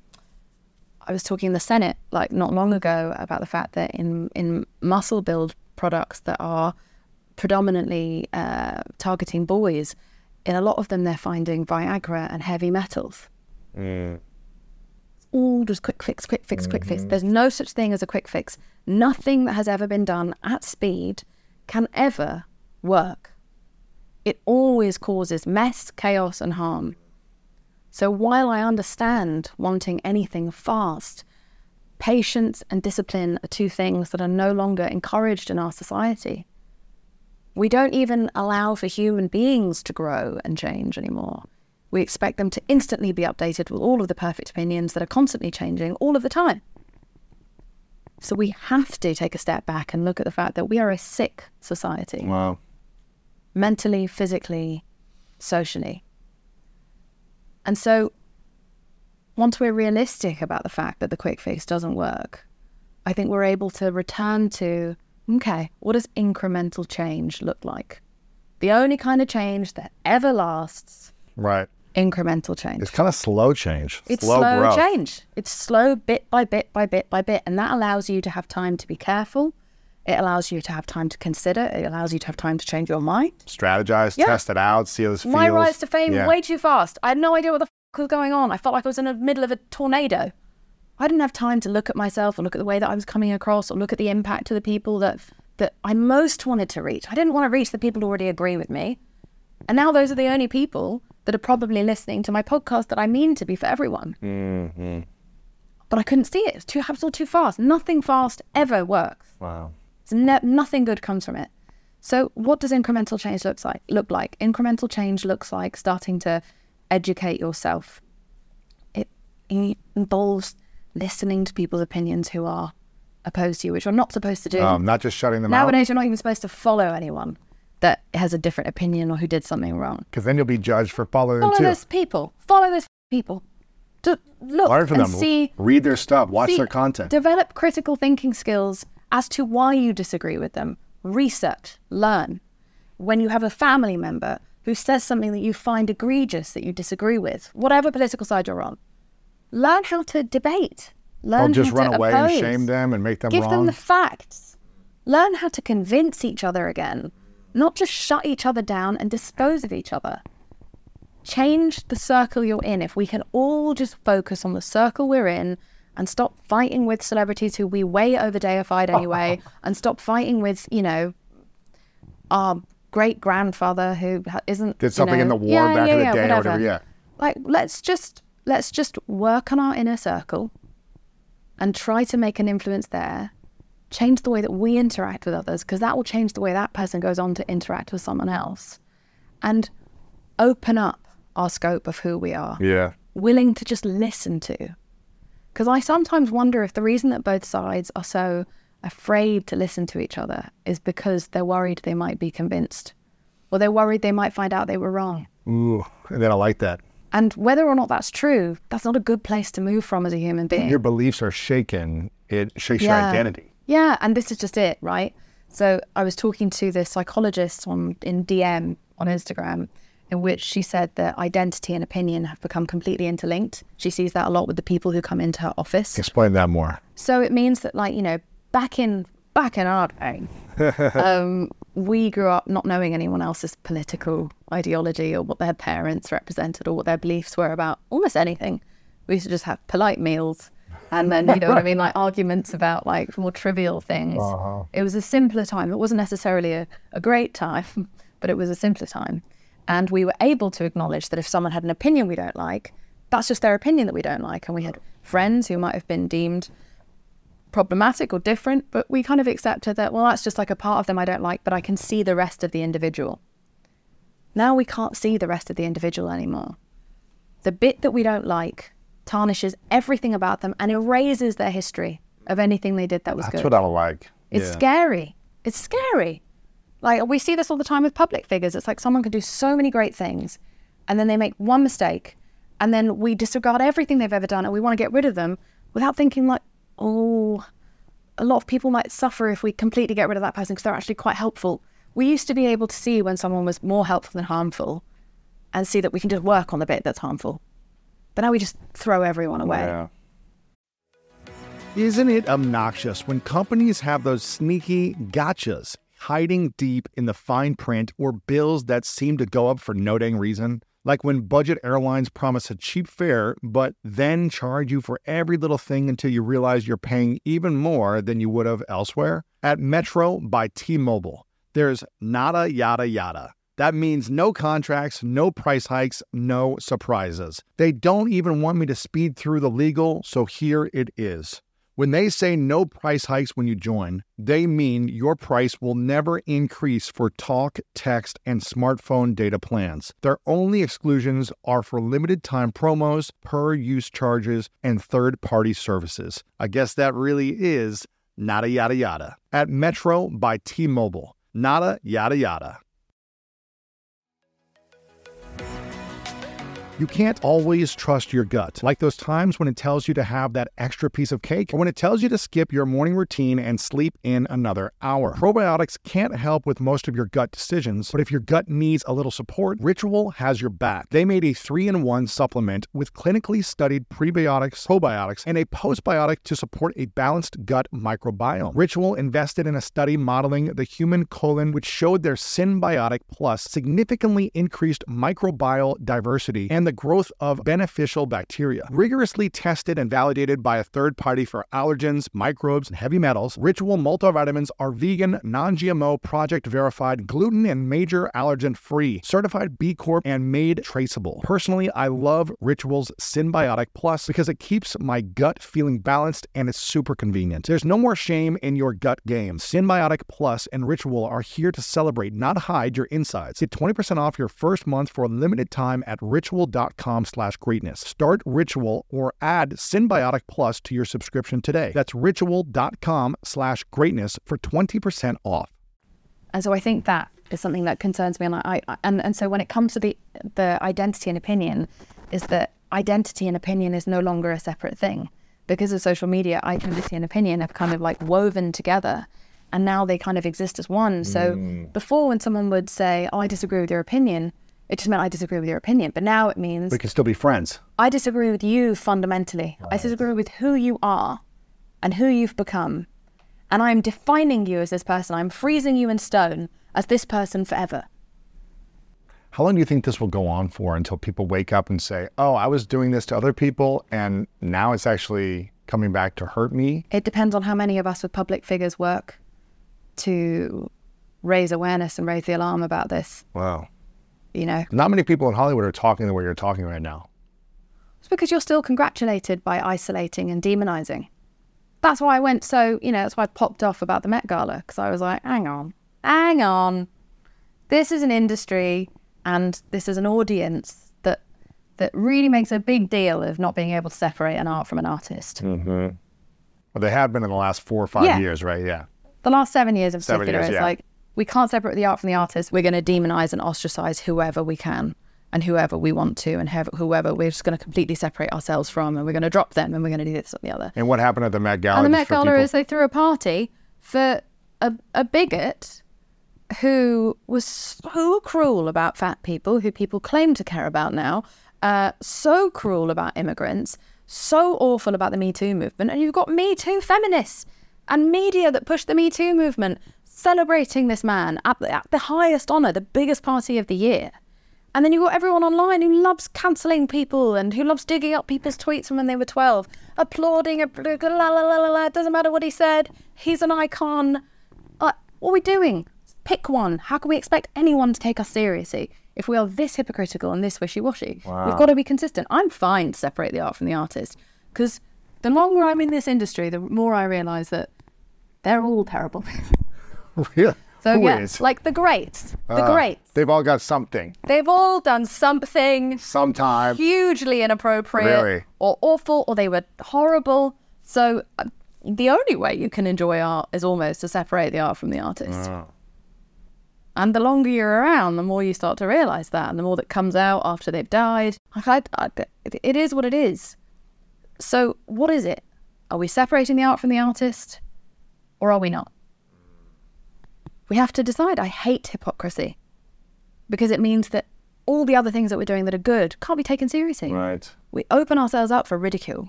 [SPEAKER 2] I was talking in the Senate like not long ago about the fact that in in muscle build products that are predominantly uh, targeting boys, in a lot of them they're finding Viagra and heavy metals. It's all just quick fix, quick fix, quick fix. There's mm-hmm. no such thing as a quick fix. Nothing that has ever been done at speed can ever work. It always causes mess, chaos, and harm. So while I understand wanting anything fast, patience and discipline are two things that are no longer encouraged in our society. We don't even allow for human beings to grow and change anymore. We expect them to instantly be updated with all of the perfect opinions that are constantly changing all of the time. So we have to take a step back and look at the fact that we are a sick society
[SPEAKER 1] Wow.
[SPEAKER 2] mentally, physically, socially. And so, once we're realistic about the fact that the quick fix doesn't work, I think we're able to return to okay, what does incremental change look like? The only kind of change that ever lasts,
[SPEAKER 1] Right.
[SPEAKER 2] Incremental change.
[SPEAKER 1] It's kind of slow change.
[SPEAKER 2] It's slow,
[SPEAKER 1] growth.
[SPEAKER 2] change. It's slow bit by bit by bit by bit. And that allows you to have time to be careful. It allows you to have time to consider. It allows you to have time to change your mind.
[SPEAKER 1] Strategize,
[SPEAKER 2] Yeah.
[SPEAKER 1] test it out, see how this feels.
[SPEAKER 2] My rise to fame
[SPEAKER 1] Yeah.
[SPEAKER 2] way too fast. I had no idea what the f- was going on. I felt like I was in the middle of a tornado. I didn't have time to look at myself or look at the way that I was coming across or look at the impact to the people that that I most wanted to reach. I didn't want to reach the people who already agree with me. And now those are the only people that are probably listening to my podcast that I mean to be for everyone. But I couldn't see it. It was too, was all too fast. Nothing fast ever works.
[SPEAKER 1] Wow.
[SPEAKER 2] It's ne- nothing good comes from it. So, what does incremental change looks like? Look like incremental change looks like starting to educate yourself. It, it involves listening to people's opinions who are opposed to you, which you're not supposed to do.
[SPEAKER 1] Um, not just shutting them out.
[SPEAKER 2] Nowadays, you're not even supposed to follow anyone that has a different opinion or who did something wrong.
[SPEAKER 1] Because then you'll be judged for following them
[SPEAKER 2] Follow
[SPEAKER 1] too.
[SPEAKER 2] those people. Follow those people. To look
[SPEAKER 1] Learn from
[SPEAKER 2] and
[SPEAKER 1] them.
[SPEAKER 2] see
[SPEAKER 1] Read their stuff. Watch
[SPEAKER 2] See,
[SPEAKER 1] their content.
[SPEAKER 2] Develop critical thinking skills as to why you disagree with them. Research, learn. When you have a family member who says something that you find egregious that you disagree with, whatever political side you're on, learn how to debate. Learn
[SPEAKER 1] Don't just
[SPEAKER 2] how to
[SPEAKER 1] run away and shame them and make them
[SPEAKER 2] Give
[SPEAKER 1] wrong.
[SPEAKER 2] them the facts. Learn how to convince each other again, not just shut each other down and dispose of each other. Change the circle you're in. If we can all just focus on the circle we're in and stop fighting with celebrities who we way over deified anyway, and stop fighting with, you know, our great grandfather who isn't
[SPEAKER 1] Did
[SPEAKER 2] you
[SPEAKER 1] something in the war
[SPEAKER 2] Yeah,
[SPEAKER 1] back
[SPEAKER 2] yeah,
[SPEAKER 1] in the
[SPEAKER 2] yeah,
[SPEAKER 1] day or
[SPEAKER 2] whatever.
[SPEAKER 1] whatever, yeah.
[SPEAKER 2] Like let's just let's just work on our inner circle and try to make an influence there. Change the way that we interact with others because that will change the way that person goes on to interact with someone else, and open up our scope of who we are
[SPEAKER 1] Yeah.
[SPEAKER 2] willing to just listen to. Because I sometimes wonder if the reason that both sides are so afraid to listen to each other is because they're worried they might be convinced, or they're worried they might find out they were wrong.
[SPEAKER 1] Ooh, and then I like that.
[SPEAKER 2] And whether or not that's true, that's not a good place to move from as a human being.
[SPEAKER 1] Your beliefs are shaken. It shakes your identity.
[SPEAKER 2] Yeah, and this is just it, right? So I was talking to the psychologist on in DM on Instagram, in which she said that identity and opinion have become completely interlinked. She sees that a lot with the people who come into her office.
[SPEAKER 1] Explain that more.
[SPEAKER 2] So it means that, like you know, back in back in our day, um, we grew up not knowing anyone else's political ideology or what their parents represented or what their beliefs were about almost anything. We used to just have polite meals, and then you know what I mean, like arguments about like more trivial things. Uh-huh. It was a simpler time. It wasn't necessarily a, a great time, but it was a simpler time, and we were able to acknowledge that if someone had an opinion we don't like, that's just their opinion that we don't like, and we had friends who might have been deemed problematic or different, but we kind of accepted that, well, that's just like a part of them I don't like, but I can see the rest of the individual. Now we can't see the rest of the individual anymore. The bit that we don't like tarnishes everything about them and erases their history of anything they did that was
[SPEAKER 1] That's
[SPEAKER 2] good.
[SPEAKER 1] what I like.
[SPEAKER 2] It's
[SPEAKER 1] Yeah.
[SPEAKER 2] scary. It's scary. Like we see this all the time with public figures. It's like someone can do so many great things and then they make one mistake and then we disregard everything they've ever done and we want to get rid of them without thinking like, oh, a lot of people might suffer if we completely get rid of that person because they're actually quite helpful. We used to be able to see when someone was more helpful than harmful and see that we can just work on the bit that's harmful. But now we just throw everyone away.
[SPEAKER 1] Yeah. Isn't it obnoxious when companies have those sneaky gotchas hiding deep in the fine print or bills that seem to go up for no dang reason? Like when budget airlines promise a cheap fare, but then charge you for every little thing until you realize you're paying even more than you would have elsewhere? At Metro by T Mobile, there's nada yada yada. That means no contracts, no price hikes, no surprises. They don't even want me to speed through the legal, so here it is. When they say no price hikes when you join, they mean your price will never increase for talk, text, and smartphone data plans. Their only exclusions are for limited time promos, per use charges, and third party services. I guess that really is nada yada yada. At Metro by T Mobile, nada yada yada. You can't always trust your gut, like those times when it tells you to have that extra piece of cake or when it tells you to skip your morning routine and sleep in another hour. Probiotics can't help with most of your gut decisions, but if your gut needs a little support, Ritual has your back. They made a three in one supplement with clinically studied prebiotics, probiotics, and a postbiotic to support a balanced gut microbiome. Ritual invested in a study modeling the human colon, which showed their Synbiotic Plus significantly increased microbial diversity and the growth of beneficial bacteria. Rigorously tested and validated by a third party for allergens, microbes, and heavy metals, Ritual multivitamins are vegan, non GMO, project verified, gluten and major allergen free, certified B Corp, and made traceable. Personally, I love Ritual's Synbiotic Plus because it keeps my gut feeling balanced and it's super convenient. There's no more shame in your gut game. Synbiotic Plus and Ritual are here to celebrate, not hide your insides. Get 20% off your first month for a limited time at ritual.com slash greatness. Start Ritual or add Synbiotic Plus to your subscription today. That's ritual.com slash greatness for 20% off.
[SPEAKER 2] And so I think that is something that concerns me. And I, I and, and so when it comes to the the identity and opinion, is that identity and opinion is no longer a separate thing because of social media, identity and opinion have kind of like woven together and now they kind of exist as one. So mm. before, when someone would say, Oh, I disagree with your opinion, it just meant I disagree with your opinion. But now it means
[SPEAKER 1] We can still be friends.
[SPEAKER 2] I disagree with you fundamentally. I disagree with who you are and who you've become. And I'm defining you as this person. I'm freezing you in stone as this person forever.
[SPEAKER 1] How long do you think this will go on for until people wake up and say, "Oh, I was doing this to other people, and now it's actually coming back to hurt me"?
[SPEAKER 2] It depends on how many of us with public figures work to raise awareness and raise the alarm about this.
[SPEAKER 1] Wow.
[SPEAKER 2] You know,
[SPEAKER 1] Not many people in Hollywood are talking the way you're talking right now.
[SPEAKER 2] it's because you're still congratulated by isolating and demonizing. That's why I went so, you know, that's why I popped off about the Met Gala because I was like, hang on, hang on. This is an industry and this is an audience that that really makes a big deal of not being able to separate an art from an artist. Mm-hmm.
[SPEAKER 1] Well, they have been in the last four or five
[SPEAKER 2] Yeah.
[SPEAKER 1] years, right? Yeah.
[SPEAKER 2] The last seven years of
[SPEAKER 1] Seven
[SPEAKER 2] particular,
[SPEAKER 1] years,
[SPEAKER 2] it's
[SPEAKER 1] yeah.
[SPEAKER 2] like we can't separate the art from the artist. We're going to demonize and ostracize whoever we can and whoever we want to, and have, whoever we're just going to completely separate ourselves from, and we're going to drop them, and we're going to do this and the other.
[SPEAKER 1] And what happened at the Met Gala?
[SPEAKER 2] And the Met Gala is they threw a party for a, a bigot who was so cruel about fat people, who people claim to care about now, uh, so cruel about immigrants, so awful about the Me Too movement. And you've got Me Too feminists and media that push the Me Too movement celebrating this man at the, at the highest honour, the biggest party of the year. And then you've got everyone online who loves cancelling people and who loves digging up people's tweets from when they were 12, applauding, la la la la la, it doesn't matter what he said, he's an icon. Uh, what are we doing? Pick one. How can we expect anyone to take us seriously if we are this hypocritical and this wishy washy? We've got to be consistent. I'm fine to separate the art from the artist because the longer I'm in this industry, the more I realise that they're all terrible. So,
[SPEAKER 1] Who
[SPEAKER 2] yeah,
[SPEAKER 1] is?
[SPEAKER 2] like the greats, the
[SPEAKER 1] Ah,
[SPEAKER 2] greats.
[SPEAKER 1] They've all got something.
[SPEAKER 2] They've all done something
[SPEAKER 1] Sometime.
[SPEAKER 2] hugely inappropriate
[SPEAKER 1] Really?
[SPEAKER 2] or awful or they were horrible. So uh, the only way you can enjoy art is almost to separate the art from the artist. And the longer you're around, the more you start to realize that, and the more that comes out after they've died. Like I, I, it is what it is. So what is it? Are we separating the art from the artist, or are we not? We have to decide. I hate hypocrisy because it means that all the other things that we're doing that are good can't be taken seriously.
[SPEAKER 1] Right.
[SPEAKER 2] We open ourselves up for ridicule.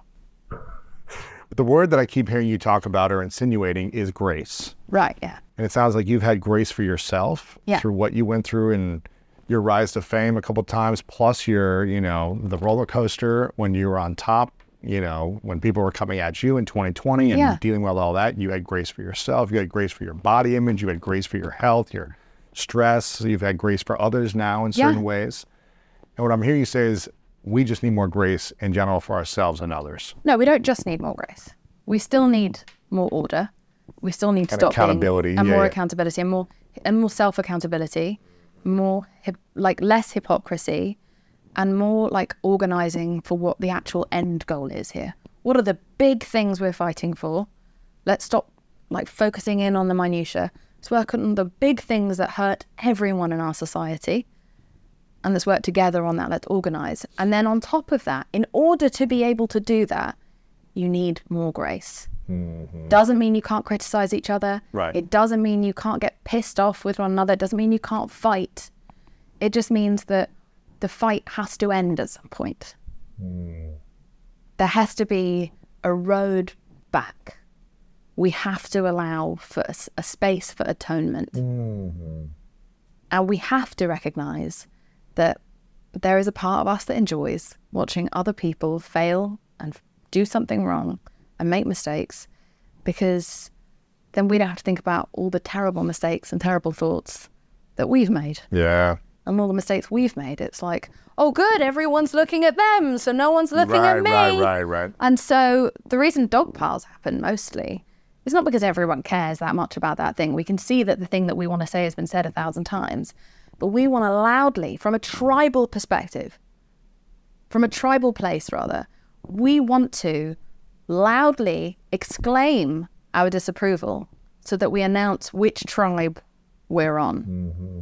[SPEAKER 1] But the word that I keep hearing you talk about or insinuating is grace.
[SPEAKER 2] Right, yeah.
[SPEAKER 1] And it sounds like you've had grace for yourself
[SPEAKER 2] Yeah.
[SPEAKER 1] through what you went through and your rise to fame a couple times, plus your, you know, the roller coaster when you were on top, you know, when people were coming at you in 2020 and
[SPEAKER 2] Yeah.
[SPEAKER 1] dealing with all that. You had grace for yourself. You had grace for your body image. You had grace for your health, your stress. You've had grace for others now in
[SPEAKER 2] Yeah.
[SPEAKER 1] certain ways. And what I'm hearing you say is we just need more grace in general for ourselves and others.
[SPEAKER 2] No, we don't just need more grace. We still need more order. We still need to
[SPEAKER 1] And
[SPEAKER 2] stop being-
[SPEAKER 1] accountability,
[SPEAKER 2] and
[SPEAKER 1] yeah,
[SPEAKER 2] more
[SPEAKER 1] yeah.
[SPEAKER 2] accountability, and more and more self accountability, more hip, like less hypocrisy, and more like organizing for what the actual end goal is here. What are the big things we're fighting for? Let's stop like focusing in on the minutia. Let's work on the big things that hurt everyone in our society and let's work together on that. Let's organize. And then on top of that, in order to be able to do that, you need more grace. Mm-hmm. Doesn't mean you can't criticize each other.
[SPEAKER 1] Right.
[SPEAKER 2] It doesn't mean you can't get pissed off with one another. It doesn't mean you can't fight. It just means that the fight has to end at some point. Hmm. There has to be a road back. We have to allow for a space for atonement. Mm-hmm. And we have to recognize that there is a part of us that enjoys watching other people fail and do something wrong and make mistakes because then we don't have to think about all the terrible mistakes and terrible thoughts that we've made
[SPEAKER 1] Yeah.
[SPEAKER 2] And all the mistakes we've made. It's like, oh, good, everyone's looking at them, so no one's looking
[SPEAKER 1] right,
[SPEAKER 2] at me.
[SPEAKER 1] right, right, right.
[SPEAKER 2] And so the reason dog piles happen mostly is not because everyone cares that much about that thing. We can see that the thing that we want to say has been said a thousand times, but we want to loudly, from a tribal perspective, from a tribal place rather, we want to loudly exclaim our disapproval so that we announce which tribe we're on. Mm-hmm.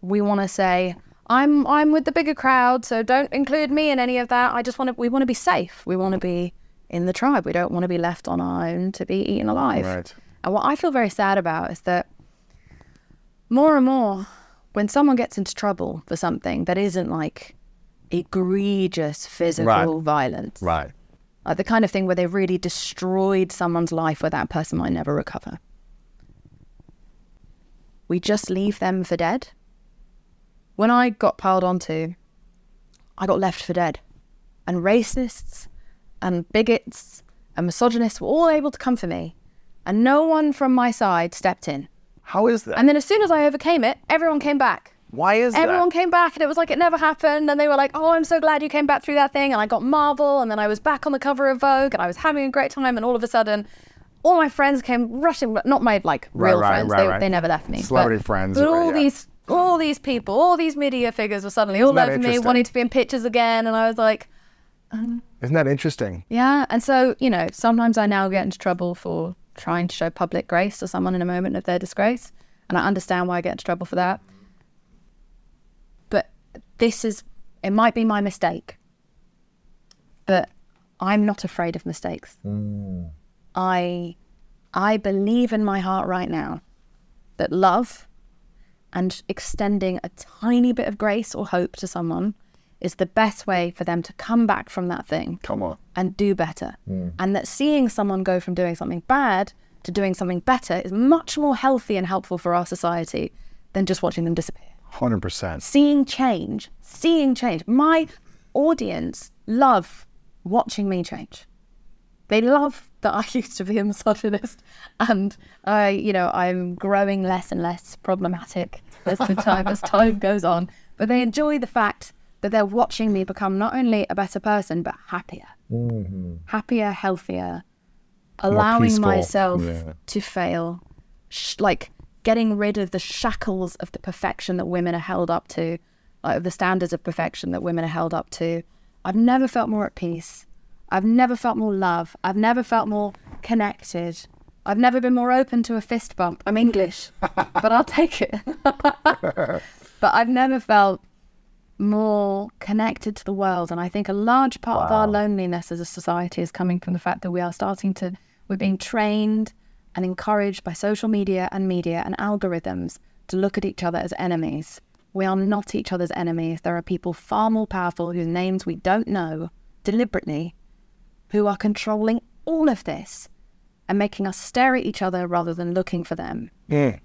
[SPEAKER 2] We want to say, I'm I'm with the bigger crowd, so don't include me in any of that. I just want to we want to be safe. We want to be in the tribe. We don't want to be left on our own to be eaten alive.
[SPEAKER 1] Right.
[SPEAKER 2] And what I feel very sad about is that more and more, when someone gets into trouble for something that isn't like egregious physical
[SPEAKER 1] Right.
[SPEAKER 2] violence,
[SPEAKER 1] Right.
[SPEAKER 2] like the kind of thing where they've really destroyed someone's life where that person might never recover, we just leave them for dead. When I got piled onto, I got left for dead. And racists and bigots and misogynists were all able to come for me. And no one from my side stepped in.
[SPEAKER 1] How is that?
[SPEAKER 2] And then as soon as I overcame it, everyone came back.
[SPEAKER 1] Why is
[SPEAKER 2] Everyone
[SPEAKER 1] that?
[SPEAKER 2] Everyone came back and it was like it never happened. And they were like, oh, I'm so glad you came back through that thing. And I got Marvel. And then I was back on the cover of Vogue and I was having a great time. And all of a sudden, all my friends came rushing, not my like real
[SPEAKER 1] right,
[SPEAKER 2] friends.
[SPEAKER 1] right,
[SPEAKER 2] they,
[SPEAKER 1] right.
[SPEAKER 2] they never left me.
[SPEAKER 1] Celebrity
[SPEAKER 2] but,
[SPEAKER 1] friends,
[SPEAKER 2] But
[SPEAKER 1] right,
[SPEAKER 2] all these, all these people, all these media figures were suddenly all
[SPEAKER 1] Isn't that
[SPEAKER 2] over me, wanting to be in pictures again. And I was like, um,
[SPEAKER 1] Isn't that interesting?
[SPEAKER 2] yeah. And so, you know, sometimes I now get into trouble for trying to show public grace to someone in a moment of their disgrace. And I understand why I get into trouble for that. But this is, it might be my mistake. But I'm not afraid of mistakes. Mm. I, I believe in my heart right now that love and extending a tiny bit of grace or hope to someone is the best way for them to come back from that thing
[SPEAKER 1] Come on.
[SPEAKER 2] and do better. Hmm. And that seeing someone go from doing something bad to doing something better is much more healthy and helpful for our society than just watching them disappear.
[SPEAKER 1] 100%.
[SPEAKER 2] Seeing change, seeing change. My audience love watching me change. They love that I used to be a misogynist and I, you know, I'm growing less and less problematic as the time as time goes on. But they enjoy the fact that they're watching me become not only a better person but happier, mm-hmm. happier, healthier, allowing myself
[SPEAKER 1] yeah.
[SPEAKER 2] to fail, sh- like getting rid of the shackles of the perfection that women are held up to, like of the standards of perfection that women are held up to. I've never felt more at peace. I've never felt more love. I've never felt more connected. I've never been more open to a fist bump. I'm English, but I'll take it. but I've never felt more connected to the world. And I think a large part of our loneliness as a society is coming from the fact that we are starting to, we're being trained and encouraged by social media and media and algorithms to look at each other as enemies. We are not each other's enemies. There are people far more powerful whose names we don't know deliberately who are controlling all of this and making us stare at each other rather than looking for them.
[SPEAKER 1] Mm.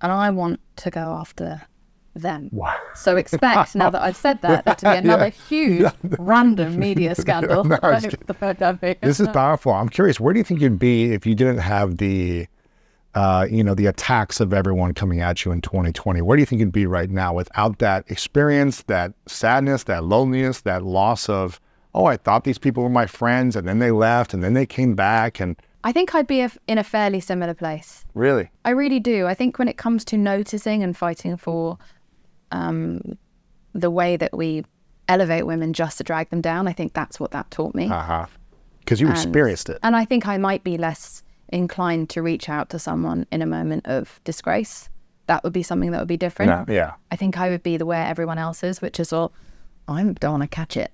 [SPEAKER 2] And I want to go after them. Wow. So expect, now that I've said that, there to be another huge random media scandal.
[SPEAKER 1] No, I was
[SPEAKER 2] over the pandemic.
[SPEAKER 1] This is powerful. I'm curious, where do you think you'd be if you didn't have the, uh, you know, the attacks of everyone coming at you in 2020? Where do you think you'd be right now without that experience, that sadness, that loneliness, that loss of, oh, I thought these people were my friends, and then they left, and then they came back, and
[SPEAKER 2] I think I'd be a, in a fairly similar place.
[SPEAKER 1] really,
[SPEAKER 2] I really do. I think when it comes to noticing and fighting for um, the way that we elevate women just to drag them down, I think that's what that taught me.
[SPEAKER 1] uh huh, because you experienced it.
[SPEAKER 2] And I think I might be less inclined to reach out to someone in a moment of disgrace. That would be something that would be different.
[SPEAKER 1] No, yeah,
[SPEAKER 2] I think I would be the way everyone else is, which is all I don't want to catch it.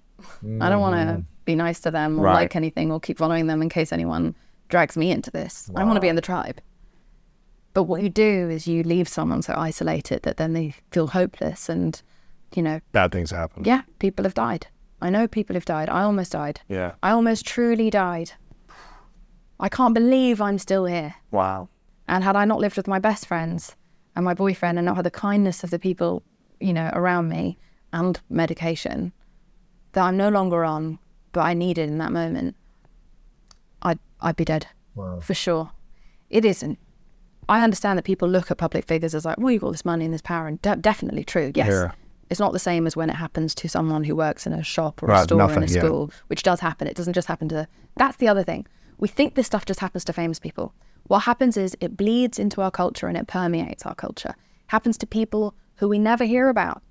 [SPEAKER 2] I don't want to mm. be nice to them or
[SPEAKER 1] Right.
[SPEAKER 2] like anything or keep following them in case anyone drags me into this. I want to be in the tribe. But what you do is you leave someone so isolated that then they feel hopeless and, you know,
[SPEAKER 1] bad things happen.
[SPEAKER 2] yeah, people have died. I know people have died. I almost died.
[SPEAKER 1] Yeah.
[SPEAKER 2] I almost truly died. I can't believe I'm still here.
[SPEAKER 1] Wow.
[SPEAKER 2] And had I not lived with my best friends and my boyfriend and not had the kindness of the people, you know, around me and medication that I'm no longer on, but I needed in that moment, I'd, I'd be dead for sure. It isn't. I understand that people look at public figures as like, well, you've got this money and this power, and de- definitely true. Yes.
[SPEAKER 1] Yeah.
[SPEAKER 2] It's not the same as when it happens to someone who works in a shop or a store or in a
[SPEAKER 1] yeah.
[SPEAKER 2] school, which does happen. It doesn't just happen to. That's the other thing. We think this stuff just happens to famous people. What happens is it bleeds into our culture and it permeates our culture. It happens to people who we never hear about.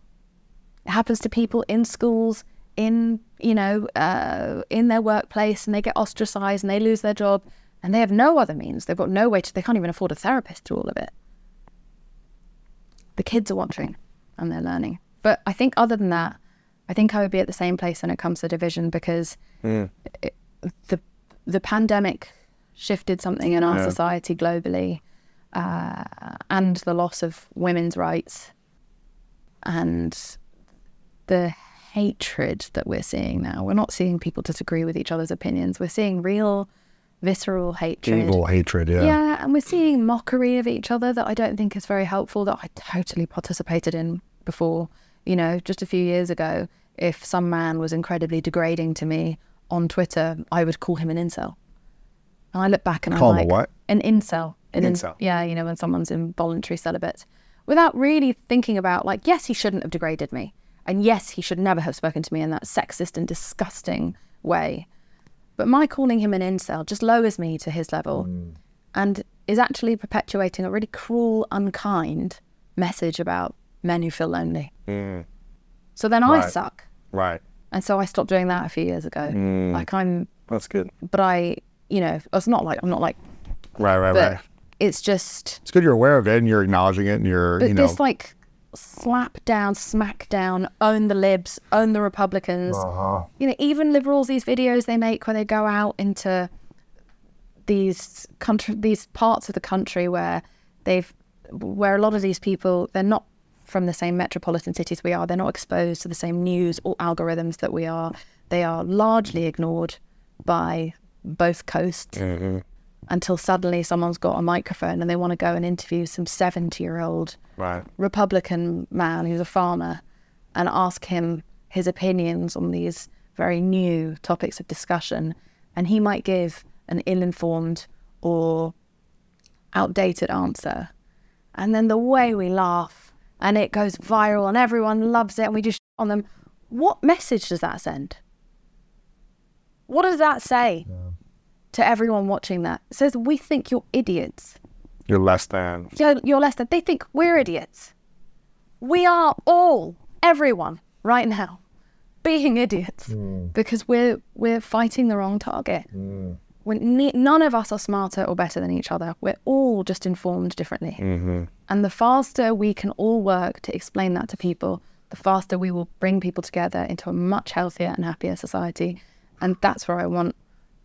[SPEAKER 2] It happens to people in schools, in you know, uh, in their workplace, and they get ostracized and they lose their job, and they have no other means. They've got no way to. They can't even afford a therapist through all of it. The kids are watching, and they're learning. But I think other than that, I think I would be at the same place when it comes to division because it, the the pandemic shifted something in our
[SPEAKER 1] Yeah.
[SPEAKER 2] society globally, uh, and the loss of women's rights, and the hatred that we're seeing now. We're not seeing people disagree with each other's opinions. We're seeing real, visceral hatred.
[SPEAKER 1] Evil hatred, yeah.
[SPEAKER 2] Yeah, and we're seeing mockery of each other that I don't think is very helpful, that I totally participated in before. You know, just a few years ago, if some man was incredibly degrading to me on Twitter, I would call him an incel. And I look back and
[SPEAKER 1] Call
[SPEAKER 2] I'm like,
[SPEAKER 1] what?
[SPEAKER 2] An incel. An in-
[SPEAKER 1] Incel.
[SPEAKER 2] yeah, you know, when someone's involuntary celibate. Without really thinking about, like, yes, he shouldn't have degraded me. And yes, he should never have spoken to me in that sexist and disgusting way. But my calling him an incel just lowers me to his level hmm. and is actually perpetuating a really cruel, unkind message about men who feel lonely. Hmm. So then I suck.
[SPEAKER 1] Right.
[SPEAKER 2] And so I stopped doing that a few years ago. Hmm. Like I'm,
[SPEAKER 1] That's good.
[SPEAKER 2] but I, you know, it's not like, I'm not like,
[SPEAKER 1] Right, right, right.
[SPEAKER 2] it's just,
[SPEAKER 1] It's good you're aware of it and you're acknowledging it and you're,
[SPEAKER 2] but
[SPEAKER 1] you know,
[SPEAKER 2] this like slap down, smack down, own the libs, own the Republicans.
[SPEAKER 1] uh-huh.
[SPEAKER 2] you know, even liberals, these videos they make where they go out into these country, these parts of the country where they've, where a lot of these people, they're not from the same metropolitan cities we are. They're not exposed to the same news or algorithms that we are. They are largely ignored by both coasts until suddenly someone's got a microphone and they want to go and interview some 70 year old
[SPEAKER 1] right.
[SPEAKER 2] Republican man who's a farmer and ask him his opinions on these very new topics of discussion. And he might give an ill informed or outdated answer. And then the way we laugh and it goes viral and everyone loves it and we just on them. What message does that send? What does that say to everyone watching that? Says, We think you're idiots
[SPEAKER 1] You're less than.
[SPEAKER 2] you're, you're less than. They think we're idiots. We are all, everyone, right now, being idiots hmm. because we're we're fighting the wrong target. Hmm. When ne- none of us are smarter or better than each other. We're all just informed differently. Mm-hmm. And the faster we can all work to explain that to people, the faster we will bring people together into a much healthier and happier society. And that's where I want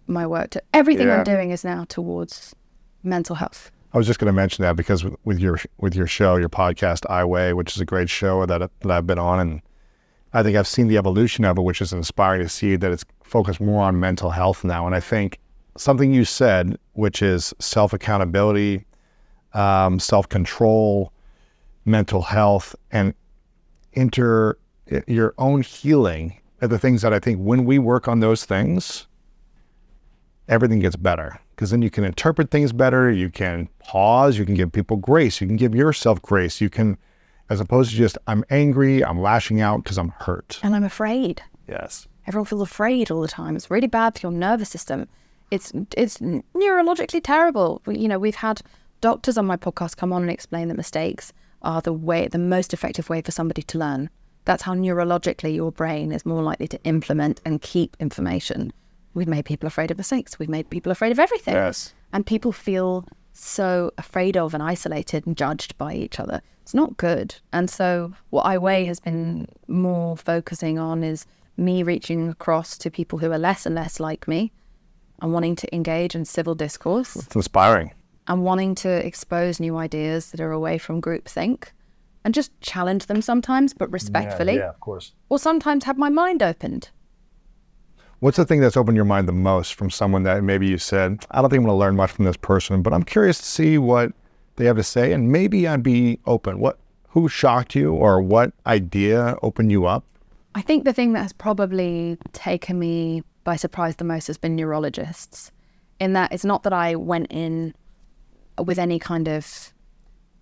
[SPEAKER 2] my work to. Everything
[SPEAKER 1] Yeah.
[SPEAKER 2] I'm doing is now towards mental health.
[SPEAKER 1] I was just going to mention that because with, your with your show, your podcast, I Weigh, which is a great show that that I've been on, and I think I've seen the evolution of it, which is inspiring to see that it's focused more on mental health now. And I think something you said, which is self accountability, um, self control, mental health, and inter your own healing are the things that I think when we work on those things, everything gets better because then you can interpret things better. You can pause. You can give people grace. You can give yourself grace. You can, as opposed to just, I'm angry, I'm lashing out because I'm hurt.
[SPEAKER 2] And I'm afraid.
[SPEAKER 1] Yes.
[SPEAKER 2] Everyone feels afraid all the time. It's really bad for your nervous system. It's it's neurologically terrible. You know, we've had doctors on my podcast come on and explain that mistakes are the way, the most effective way for somebody to learn. That's how neurologically your brain is more likely to implement and keep information. We've made people afraid of mistakes. We've made people afraid of everything.
[SPEAKER 1] Yes.
[SPEAKER 2] And people feel so afraid of and isolated and judged by each other. It's not good. And so, what I Weigh has been more focusing on is me reaching across to people who are less and less like me and wanting to engage in civil discourse
[SPEAKER 1] It's inspiring.
[SPEAKER 2] and wanting to expose new ideas that are away from groupthink and just challenge them sometimes, but respectfully, Yeah,
[SPEAKER 1] of course.
[SPEAKER 2] or sometimes have my mind opened.
[SPEAKER 1] What's the thing that's opened your mind the most from someone that maybe you said, I don't think I'm going to learn much from this person, but I'm curious to see what they have to say, and maybe I'd be open. What, who shocked you, or what idea opened you up?
[SPEAKER 2] I think the thing that has probably taken me by surprise the most has been neurologists. In that it's not that I went in with any kind of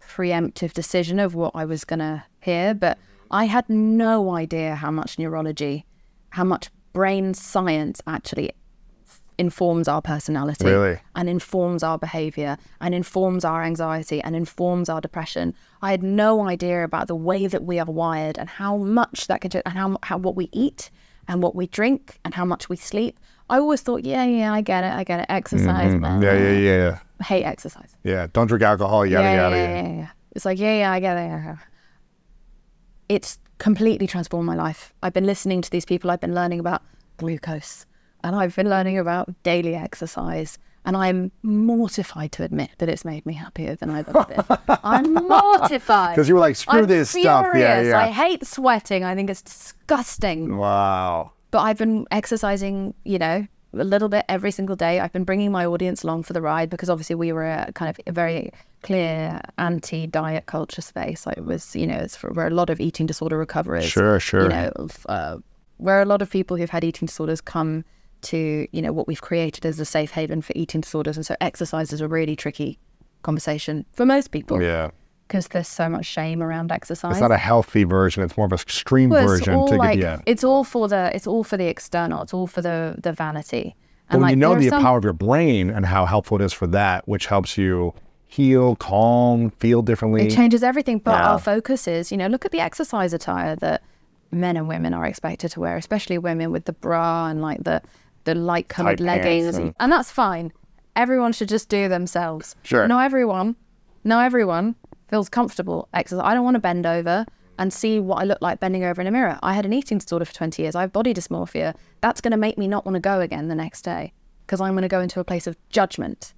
[SPEAKER 2] preemptive decision of what I was going to hear, but I had no idea how much neurology, how much brain science actually informs our personality
[SPEAKER 1] Really?
[SPEAKER 2] and informs our behavior and informs our anxiety and informs our depression. I had no idea about the way that we are wired and how much that can change and how, how what we eat and what we drink and how much we sleep. I always thought, yeah, yeah, I get it, I get it. Exercise,
[SPEAKER 1] Mm-hmm. Yeah, yeah, yeah, yeah.
[SPEAKER 2] Hate exercise.
[SPEAKER 1] Yeah. Don't drink alcohol, yada,
[SPEAKER 2] yeah,
[SPEAKER 1] yada,
[SPEAKER 2] yeah,
[SPEAKER 1] yada.
[SPEAKER 2] yeah, yeah. It's like, yeah, yeah, I get it. yeah, yeah. It's completely transformed my life. I've been listening to these people. I've been learning about glucose, and I've been learning about daily exercise. And I'm mortified to admit that it's made me happier than I've ever been. I'm mortified.
[SPEAKER 1] Because you were like, screw
[SPEAKER 2] I'm
[SPEAKER 1] this stuff. Yeah, yeah.
[SPEAKER 2] I hate sweating. I think it's disgusting.
[SPEAKER 1] wow.
[SPEAKER 2] But I've been exercising, you know, a little bit every single day. I've been bringing my audience along for the ride because obviously we were a kind of a very clear anti-diet culture space. Like it was, you know, it's for where a lot of eating disorder recoverers.
[SPEAKER 1] Sure, sure.
[SPEAKER 2] You know, uh, where a lot of people who've had eating disorders come to, you know, what we've created as a safe haven for eating disorders. And so exercise is a really tricky conversation for most people
[SPEAKER 1] Yeah.
[SPEAKER 2] Because there's so much shame around exercise.
[SPEAKER 1] It's not a healthy version. It's more of an extreme
[SPEAKER 2] Well,
[SPEAKER 1] version
[SPEAKER 2] all
[SPEAKER 1] to
[SPEAKER 2] like
[SPEAKER 1] get yeah.
[SPEAKER 2] it's all for the it's all for the external. It's all for the the vanity.
[SPEAKER 1] But when you know the
[SPEAKER 2] some-
[SPEAKER 1] power of your brain and how helpful it is for that, which helps you heal, calm, feel differently.
[SPEAKER 2] it changes everything. But
[SPEAKER 1] Yeah.
[SPEAKER 2] our focus is, you know, look at the exercise attire that men and women are expected to wear, especially women with the bra and like the the light coloured
[SPEAKER 1] Tight
[SPEAKER 2] leggings,
[SPEAKER 1] and-
[SPEAKER 2] and, and that's fine. Everyone should just do themselves.
[SPEAKER 1] Sure.
[SPEAKER 2] Not everyone, not everyone feels comfortable exercise. I don't want to bend over and see what I look like bending over in a mirror. I had an eating disorder for 20 years. I have body dysmorphia. That's going to make me not want to go again the next day because I'm going to go into a place of judgment.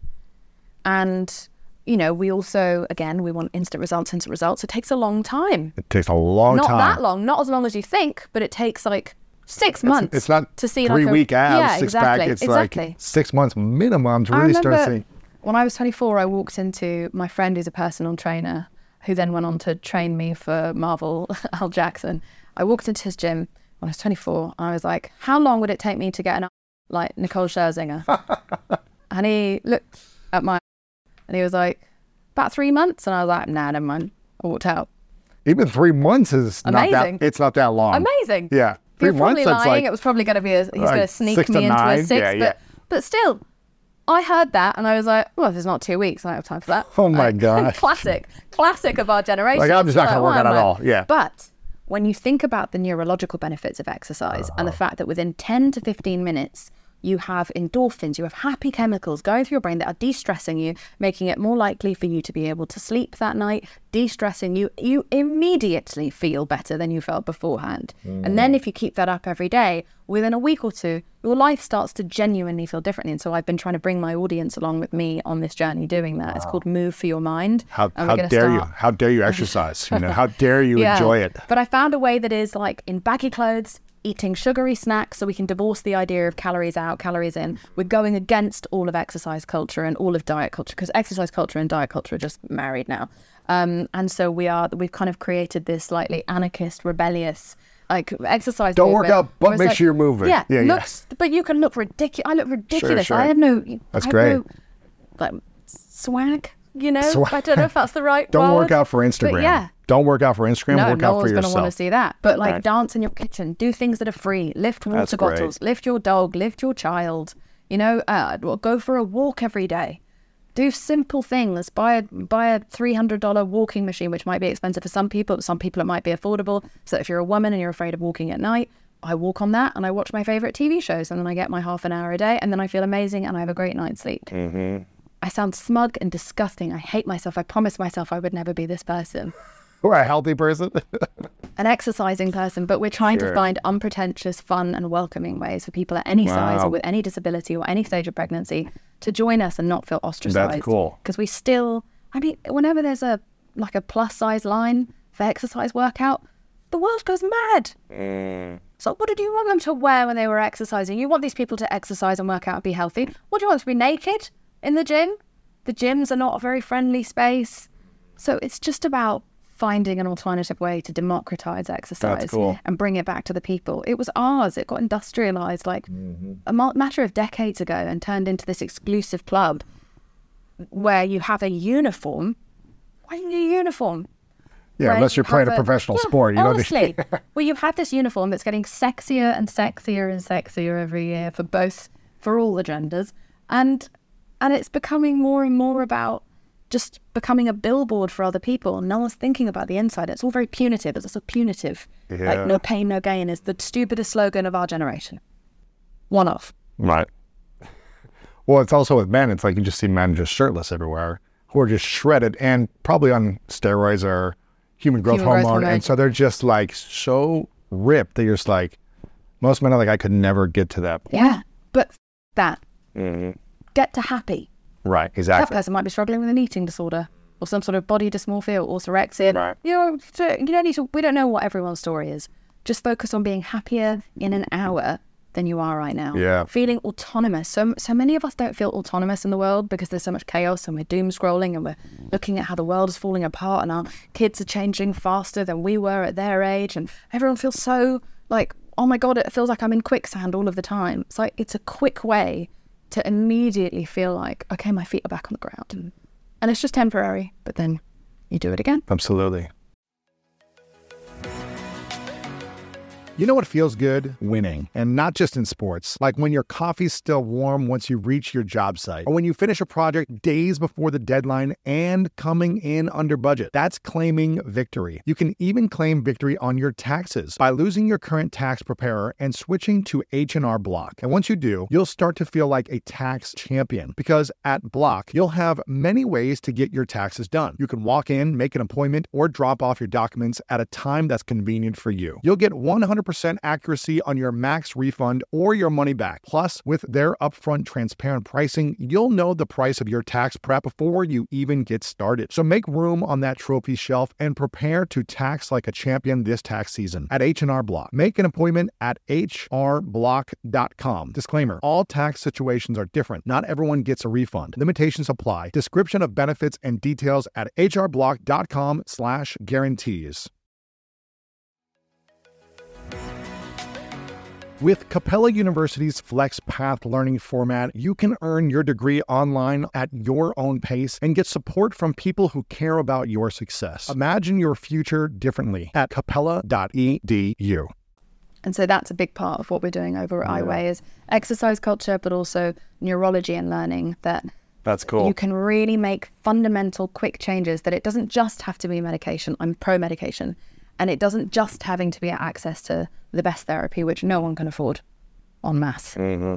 [SPEAKER 2] And, you know, we also, again, we want instant results, instant results. It takes a long time.
[SPEAKER 1] it takes a long
[SPEAKER 2] Not
[SPEAKER 1] time.
[SPEAKER 2] Not that long, not as long as you think, but it takes like six months.
[SPEAKER 1] It's not
[SPEAKER 2] to see
[SPEAKER 1] three
[SPEAKER 2] like a,
[SPEAKER 1] week abs,
[SPEAKER 2] yeah,
[SPEAKER 1] six
[SPEAKER 2] exactly,
[SPEAKER 1] pack. It's
[SPEAKER 2] exactly.
[SPEAKER 1] like six months minimum to really start
[SPEAKER 2] remember
[SPEAKER 1] seeing.
[SPEAKER 2] When I was 24, I walked into my friend who's a personal trainer who then went on to train me for Marvel, Al Jackson. I walked into his gym when I was 24. I was like, how long would it take me to get an a- like Nicole Scherzinger? and he looked at my and he was like, about three months. And I was like, nah, never mind. I walked out.
[SPEAKER 1] Even three months is not
[SPEAKER 2] Amazing.
[SPEAKER 1] that. It's not that long.
[SPEAKER 2] Amazing.
[SPEAKER 1] Yeah, three
[SPEAKER 2] probably
[SPEAKER 1] months. That's
[SPEAKER 2] lying.
[SPEAKER 1] like
[SPEAKER 2] it was probably going to be a, he's going to
[SPEAKER 1] like
[SPEAKER 2] sneak me
[SPEAKER 1] to
[SPEAKER 2] into a
[SPEAKER 1] nine.
[SPEAKER 2] six.
[SPEAKER 1] Yeah,
[SPEAKER 2] but
[SPEAKER 1] yeah.
[SPEAKER 2] but still, I heard that and I was like, well, if it's not two weeks, I don't have time for that.
[SPEAKER 1] Oh my
[SPEAKER 2] Like,
[SPEAKER 1] gosh.
[SPEAKER 2] classic, classic of our generation.
[SPEAKER 1] Like, I'm just not gonna work out at all. Yeah.
[SPEAKER 2] But when you think about the neurological benefits of exercise and the
[SPEAKER 1] Uh-huh.
[SPEAKER 2] fact that within 10 to 15 minutes, you have endorphins, you have happy chemicals going through your brain that are de stressing you, making it more likely for you to be able to sleep that night, de stressing you, you immediately feel better than you felt beforehand. And then mm. if you keep that up every day, within a week or two, your life starts to genuinely feel differently. And so I've been trying to bring my audience along with me on this journey doing that. It's called Move for Your Mind.
[SPEAKER 1] how, how dare you? How dare you exercise? you know, how dare you
[SPEAKER 2] yeah.
[SPEAKER 1] enjoy it?
[SPEAKER 2] But I found a way that is like in baggy clothes, eating sugary snacks so we can divorce the idea of calories out, calories in. We're going against all of exercise culture and all of diet culture because exercise culture and diet culture are just married now. Um, and so we are we've kind of created this slightly anarchist, rebellious like exercise.
[SPEAKER 1] Don't work out, but make
[SPEAKER 2] like-
[SPEAKER 1] sure you're moving.
[SPEAKER 2] Yeah,
[SPEAKER 1] Yeah, yeah.
[SPEAKER 2] looks, but you can look ridiculous. I look ridiculous.
[SPEAKER 1] sure.
[SPEAKER 2] I have no.
[SPEAKER 1] That's
[SPEAKER 2] I
[SPEAKER 1] great.
[SPEAKER 2] no, like swag. You know,
[SPEAKER 1] Swag.
[SPEAKER 2] I don't know if that's the right
[SPEAKER 1] Don't work out for Instagram.
[SPEAKER 2] yeah,
[SPEAKER 1] Don't work out for Instagram.
[SPEAKER 2] no,
[SPEAKER 1] work
[SPEAKER 2] no
[SPEAKER 1] out for
[SPEAKER 2] one's going to want to see that. But like
[SPEAKER 1] Right.
[SPEAKER 2] dance in your kitchen, do things that are free, lift water
[SPEAKER 1] That's great.
[SPEAKER 2] bottles, lift your dog, lift your child. You know, uh, go for a walk every day. Do simple things. Buy a buy a three hundred dollar walking machine, which might be expensive for some people. But some people it might be affordable. So if you're a woman and you're afraid of walking at night, I walk on that and I watch my favorite TV shows, and then I get my half an hour a day, and then I feel amazing and I have a great night's sleep. Mm-hmm. I sound smug and disgusting. I hate myself. I promised myself I would never be this person
[SPEAKER 1] Or a healthy person.
[SPEAKER 2] an exercising person, but we're trying
[SPEAKER 1] Sure.
[SPEAKER 2] to find unpretentious, fun, and welcoming ways for people at any size or with any disability or any stage of pregnancy to join us and not feel ostracized.
[SPEAKER 1] That's cool.
[SPEAKER 2] Because we still, I mean, whenever there's a like a plus size line for exercise workout, the world goes mad. Mm. So what did you want them to wear when they were exercising? You want these people to exercise and work out and be healthy. What do you want them to be naked in the gym? The gyms are not a very friendly space. So it's just about finding an alternative way to democratize exercise
[SPEAKER 1] cool.
[SPEAKER 2] and bring it back to the people. It was ours. It got industrialized like
[SPEAKER 1] Mm-hmm.
[SPEAKER 2] a ma- matter of decades ago and turned into this exclusive club where you have a uniform. Why do you need a uniform?
[SPEAKER 1] yeah, unless
[SPEAKER 2] you
[SPEAKER 1] you're playing a professional
[SPEAKER 2] Yeah,
[SPEAKER 1] sport. You
[SPEAKER 2] honestly,
[SPEAKER 1] don't
[SPEAKER 2] well, you have this uniform that's getting sexier and sexier and sexier every year for both for all the genders, and and it's becoming more and more about just becoming a billboard for other people. No one's thinking about the inside. It's all very punitive. It's also punitive.
[SPEAKER 1] Yeah.
[SPEAKER 2] Like no pain, no gain is the stupidest slogan of our generation. One off.
[SPEAKER 1] Right. Well, it's also with men. It's like you just see men just shirtless everywhere who are just shredded and probably on steroids or human growth
[SPEAKER 2] Human
[SPEAKER 1] hormone.
[SPEAKER 2] hormone.
[SPEAKER 1] And so they're just like so ripped that you're just like, most men are like, I could never get to that point.
[SPEAKER 2] Yeah. But that,
[SPEAKER 1] Mm-hmm.
[SPEAKER 2] Get to happy.
[SPEAKER 1] Right. Exactly.
[SPEAKER 2] That person might be struggling with an eating disorder or some sort of body dysmorphia or orthorexia.
[SPEAKER 1] Right.
[SPEAKER 2] You know, so you don't need to. We don't know what everyone's story is. Just focus on being happier in an hour than you are right now.
[SPEAKER 1] Yeah.
[SPEAKER 2] Feeling autonomous. So so many of us don't feel autonomous in the world because there's so much chaos and we're doom scrolling and we're looking at how the world is falling apart and our kids are changing faster than we were at their age and everyone feels so like oh my god it feels like I'm in quicksand all of the time. It's like it's a quick way to immediately feel like okay my feet are back on the ground. Mm. And it's just temporary, but then you do it again.
[SPEAKER 1] Absolutely. You know what feels good? Winning. And not just in sports. Like when your coffee's still warm once you reach your job site, or when you finish a project days before the deadline and coming in under budget. That's claiming victory. You can even claim victory on your taxes by losing your current tax preparer and switching to H&R Block. And once you do, you'll start to feel like a tax champion because at Block, you'll have many ways to get your taxes done. You can walk in, make an appointment, or drop off your documents at a time that's convenient for you. You'll get 100% accuracy on your max refund or your money back. Plus, with their upfront transparent pricing, you'll know the price of your tax prep before you even get started. So make room on that trophy shelf and prepare to tax like a champion this tax season at H&R Block. Make an appointment at hrblock.com. Disclaimer: All tax situations are different. Not everyone gets a refund. Limitations apply. Description of benefits and details at hrblock.com/guarantees. With Capella University's FlexPath learning format, you can earn your degree online at your own pace and get support from people who care about your success. Imagine your future differently at capella.edu.
[SPEAKER 2] And so that's a big part of what we're doing over at I Weigh is exercise culture, but also neurology and learning that
[SPEAKER 1] That's cool.
[SPEAKER 2] you can really make fundamental quick changes that it doesn't just have to be medication. I'm pro medication. And it doesn't just having to be access to the best therapy, which no one can afford en masse. Mm-hmm.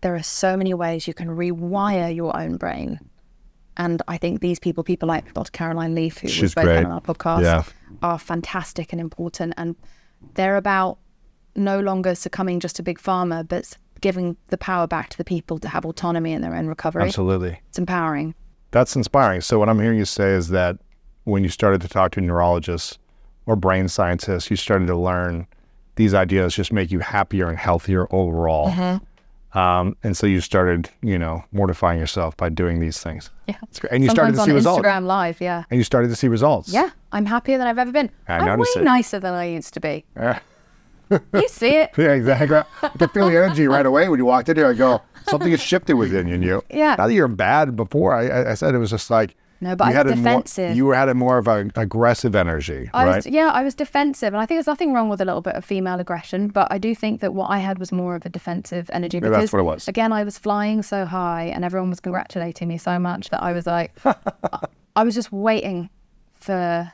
[SPEAKER 2] There are so many ways you can rewire your own brain. And I think these people, people like Dr. Caroline Leaf, who
[SPEAKER 1] She's
[SPEAKER 2] was both on our podcast,
[SPEAKER 1] Yeah.
[SPEAKER 2] are fantastic and important. And they're about no longer succumbing just to big pharma, but giving the power back to the people to have autonomy in their own recovery.
[SPEAKER 1] Absolutely.
[SPEAKER 2] It's empowering.
[SPEAKER 1] That's inspiring. So, what I'm hearing you say is that when you started to talk to neurologists or brain scientists, you started to learn these ideas just make you happier and healthier overall.
[SPEAKER 2] Mm-hmm.
[SPEAKER 1] Um, and so you started, you know, mortifying yourself by doing these things.
[SPEAKER 2] Yeah.
[SPEAKER 1] And you started
[SPEAKER 2] Sometimes
[SPEAKER 1] to see
[SPEAKER 2] on
[SPEAKER 1] results.
[SPEAKER 2] Instagram Live, yeah.
[SPEAKER 1] And you started to see results.
[SPEAKER 2] Yeah, I'm happier than I've ever been.
[SPEAKER 1] I
[SPEAKER 2] I'm way
[SPEAKER 1] it.
[SPEAKER 2] nicer than I used to be.
[SPEAKER 1] Yeah.
[SPEAKER 2] You see it.
[SPEAKER 1] Yeah, exactly. I could feel the energy right away when you walked in here. I go, something has shifted within you.
[SPEAKER 2] Yeah.
[SPEAKER 1] Not that you're bad before. I, I said it was just like
[SPEAKER 2] No, but
[SPEAKER 1] you
[SPEAKER 2] I
[SPEAKER 1] had
[SPEAKER 2] was
[SPEAKER 1] a more,
[SPEAKER 2] defensive.
[SPEAKER 1] you had a more of an aggressive energy,
[SPEAKER 2] I
[SPEAKER 1] right?
[SPEAKER 2] was, yeah, I was defensive, and I think there's nothing wrong with a little bit of female aggression, but I do think that what I had was more of a defensive energy because
[SPEAKER 1] that's what it was.
[SPEAKER 2] again, I was flying so high, and everyone was congratulating me so much that I was like, I was just waiting for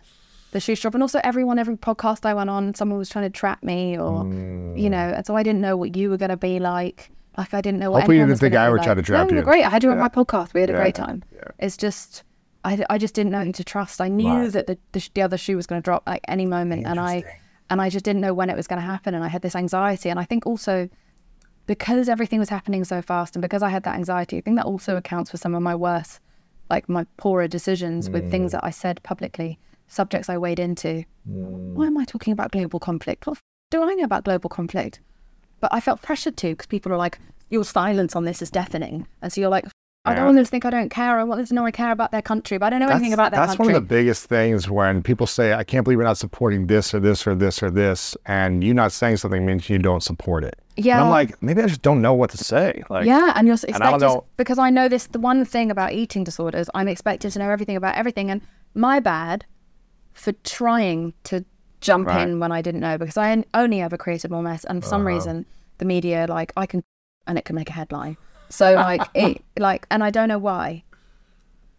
[SPEAKER 2] the shoe to drop, and also everyone, every podcast I went on, someone was trying to trap me, or you mm. know, and so I didn't know what you were going to be like. Like I didn't know what.
[SPEAKER 1] Hopefully you didn't think I would
[SPEAKER 2] like.
[SPEAKER 1] try to trap
[SPEAKER 2] no,
[SPEAKER 1] you.
[SPEAKER 2] great. I had you on my podcast. We had a
[SPEAKER 1] Yeah.
[SPEAKER 2] great time. It's just. I, I just didn't know who to trust. I knew
[SPEAKER 1] Right.
[SPEAKER 2] that the, the, the other shoe was going to drop like any moment, and I and I just didn't know when it was going to happen, and I had this anxiety, and I think also because everything was happening so fast, and because I had that anxiety, I think that also accounts for some of my worse, like my poorer decisions with things mm. that I said publicly, subjects I weighed into. Mm. Why am I talking about global conflict? What f- do I know about global conflict? But I felt pressured to because people are like, your silence on this is deafening, and so you're like. I don't want them to think I don't care. I want them to know I care about their country, but I don't know anything about their
[SPEAKER 1] that's
[SPEAKER 2] country.
[SPEAKER 1] one of the biggest things when people say, I can't believe you're not supporting this or this or this or this. And you not saying something means you don't support it. And
[SPEAKER 2] Yeah.
[SPEAKER 1] I'm like, maybe I just don't know what to say. Like,
[SPEAKER 2] yeah, and you're s-
[SPEAKER 1] and I don't
[SPEAKER 2] expected
[SPEAKER 1] know-
[SPEAKER 2] because I know this. The one thing about eating disorders, I'm expected to know everything about everything, and my bad for trying to jump
[SPEAKER 1] Right.
[SPEAKER 2] in when I didn't know because I only ever created more mess, and for some
[SPEAKER 1] Uh-huh.
[SPEAKER 2] reason the media like I can and it can make a headline. So like it like, and I don't know why.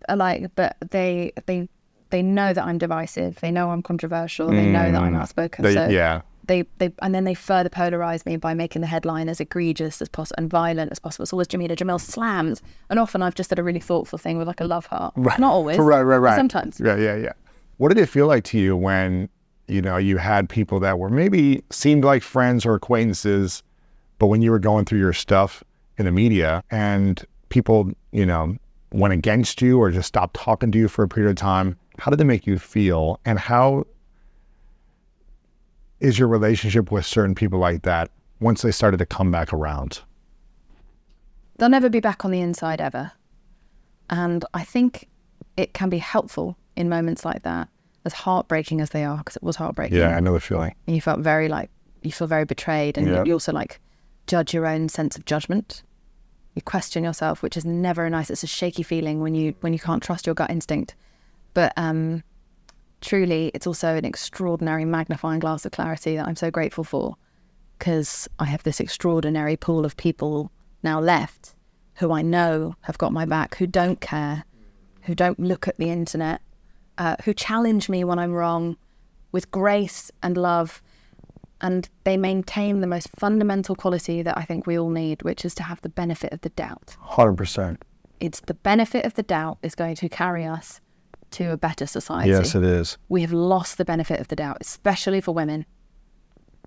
[SPEAKER 2] Uh, Like, but they they they know that I'm divisive. They know I'm controversial. They know that I'm outspoken.
[SPEAKER 1] Mm. They-
[SPEAKER 2] so
[SPEAKER 1] yeah.
[SPEAKER 2] they they and then they further polarize me by making the headline as egregious as possible and violent as possible. So always Jameela Jamil slams, and often I've just did a really thoughtful thing with like a love heart. Not always,
[SPEAKER 1] Right, right, right.
[SPEAKER 2] Sometimes.
[SPEAKER 1] Yeah, yeah, yeah. What did it feel like to you when, you know, you had people that were maybe seemed like friends or acquaintances, but when you were going through your stuff, in the media and people, you know, went against you or just stopped talking to you for a period of time, how did it make you feel? And how is your relationship with certain people like that once they started to come back around?
[SPEAKER 2] They'll never be back on the inside ever. And I think it can be helpful in moments like that, as heartbreaking as they are, because it was heartbreaking.
[SPEAKER 1] Yeah, I know the feeling.
[SPEAKER 2] And you felt very like, you feel very betrayed. And
[SPEAKER 1] Yeah.
[SPEAKER 2] you, you also like judge your own sense of judgment. You question yourself, which is never nice. It's a shaky feeling when you when you can't trust your gut instinct. But um, truly, it's also an extraordinary magnifying glass of clarity that I'm so grateful for, because I have this extraordinary pool of people now left who I know have got my back, who don't care, who don't look at the internet, uh, who challenge me when I'm wrong with grace and love. And they maintain the most fundamental quality that I think we all need, which is to have the benefit of the doubt.
[SPEAKER 1] 100%.
[SPEAKER 2] It's the benefit of the doubt is going to carry us to a better society.
[SPEAKER 1] Yes, it is.
[SPEAKER 2] we have lost the benefit of the doubt, especially for women.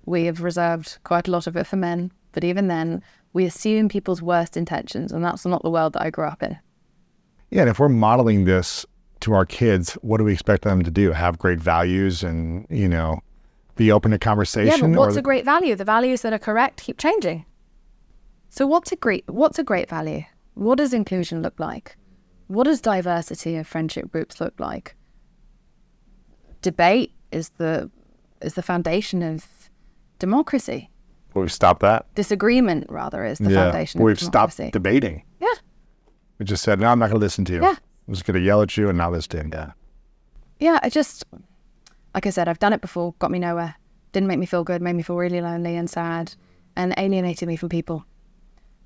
[SPEAKER 2] We have reserved quite a lot of it for men, but even then, we assume people's worst intentions, and that's not the world that I grew up in.
[SPEAKER 1] Yeah, and if we're modeling this to our kids, what do we expect them to do? Have great values and, you know, be open to conversation.
[SPEAKER 2] Yeah, but what's
[SPEAKER 1] or
[SPEAKER 2] a great value? The values that are correct keep changing. So what's a great what's a great value? What does inclusion look like? What does diversity of friendship groups look like? Debate is the is the foundation of democracy.
[SPEAKER 1] Will we stop that?
[SPEAKER 2] Disagreement rather is the
[SPEAKER 1] yeah.
[SPEAKER 2] foundation
[SPEAKER 1] We've
[SPEAKER 2] of democracy.
[SPEAKER 1] stopped debating.
[SPEAKER 2] yeah.
[SPEAKER 1] We just said, no, I'm not going to listen to you.
[SPEAKER 2] Yeah.
[SPEAKER 1] I'm just going to yell at you and not listen. Yeah.
[SPEAKER 2] Yeah, I just, like I said, I've done it before, got me nowhere. Didn't make me feel good, made me feel really lonely and sad, and alienated me from people.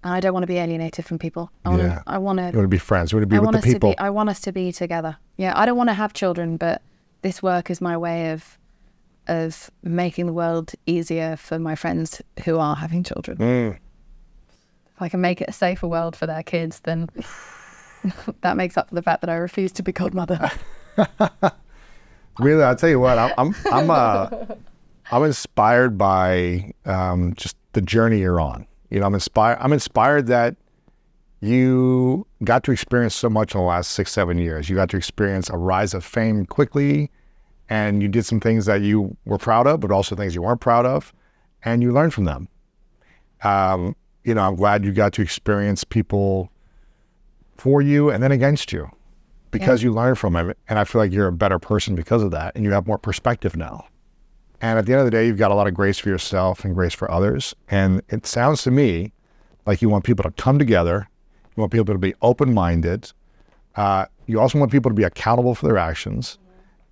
[SPEAKER 2] And I don't want to be alienated from people. I want
[SPEAKER 1] Yeah.
[SPEAKER 2] to. I want
[SPEAKER 1] You
[SPEAKER 2] to.
[SPEAKER 1] want to be friends. You want to be
[SPEAKER 2] I
[SPEAKER 1] with
[SPEAKER 2] want
[SPEAKER 1] the
[SPEAKER 2] us to
[SPEAKER 1] people.
[SPEAKER 2] be. I want us to be together. Yeah, I don't want to have children, but this work is my way of of making the world easier for my friends who are having children.
[SPEAKER 1] Mm.
[SPEAKER 2] If I can make it a safer world for their kids, then that makes up for the fact that I refuse to be godmother.
[SPEAKER 1] Really, I'll tell you what, I'm, I'm, I'm, uh, I'm inspired by um, just the journey you're on. You know, I'm inspired. I'm inspired that you got to experience so much in the last six, seven years. You got to experience a rise of fame quickly, and you did some things that you were proud of, but also things you weren't proud of, and you learned from them. Um, you know, I'm glad you got to experience people for you and then against you because you learn from it. And I feel like you're a better person because of that, and you have more perspective now. And at the end of the day, you've got a lot of grace for yourself and grace for others. And it sounds to me like you want people to come together. You want people to be open minded. Uh, you also want people to be accountable for their actions.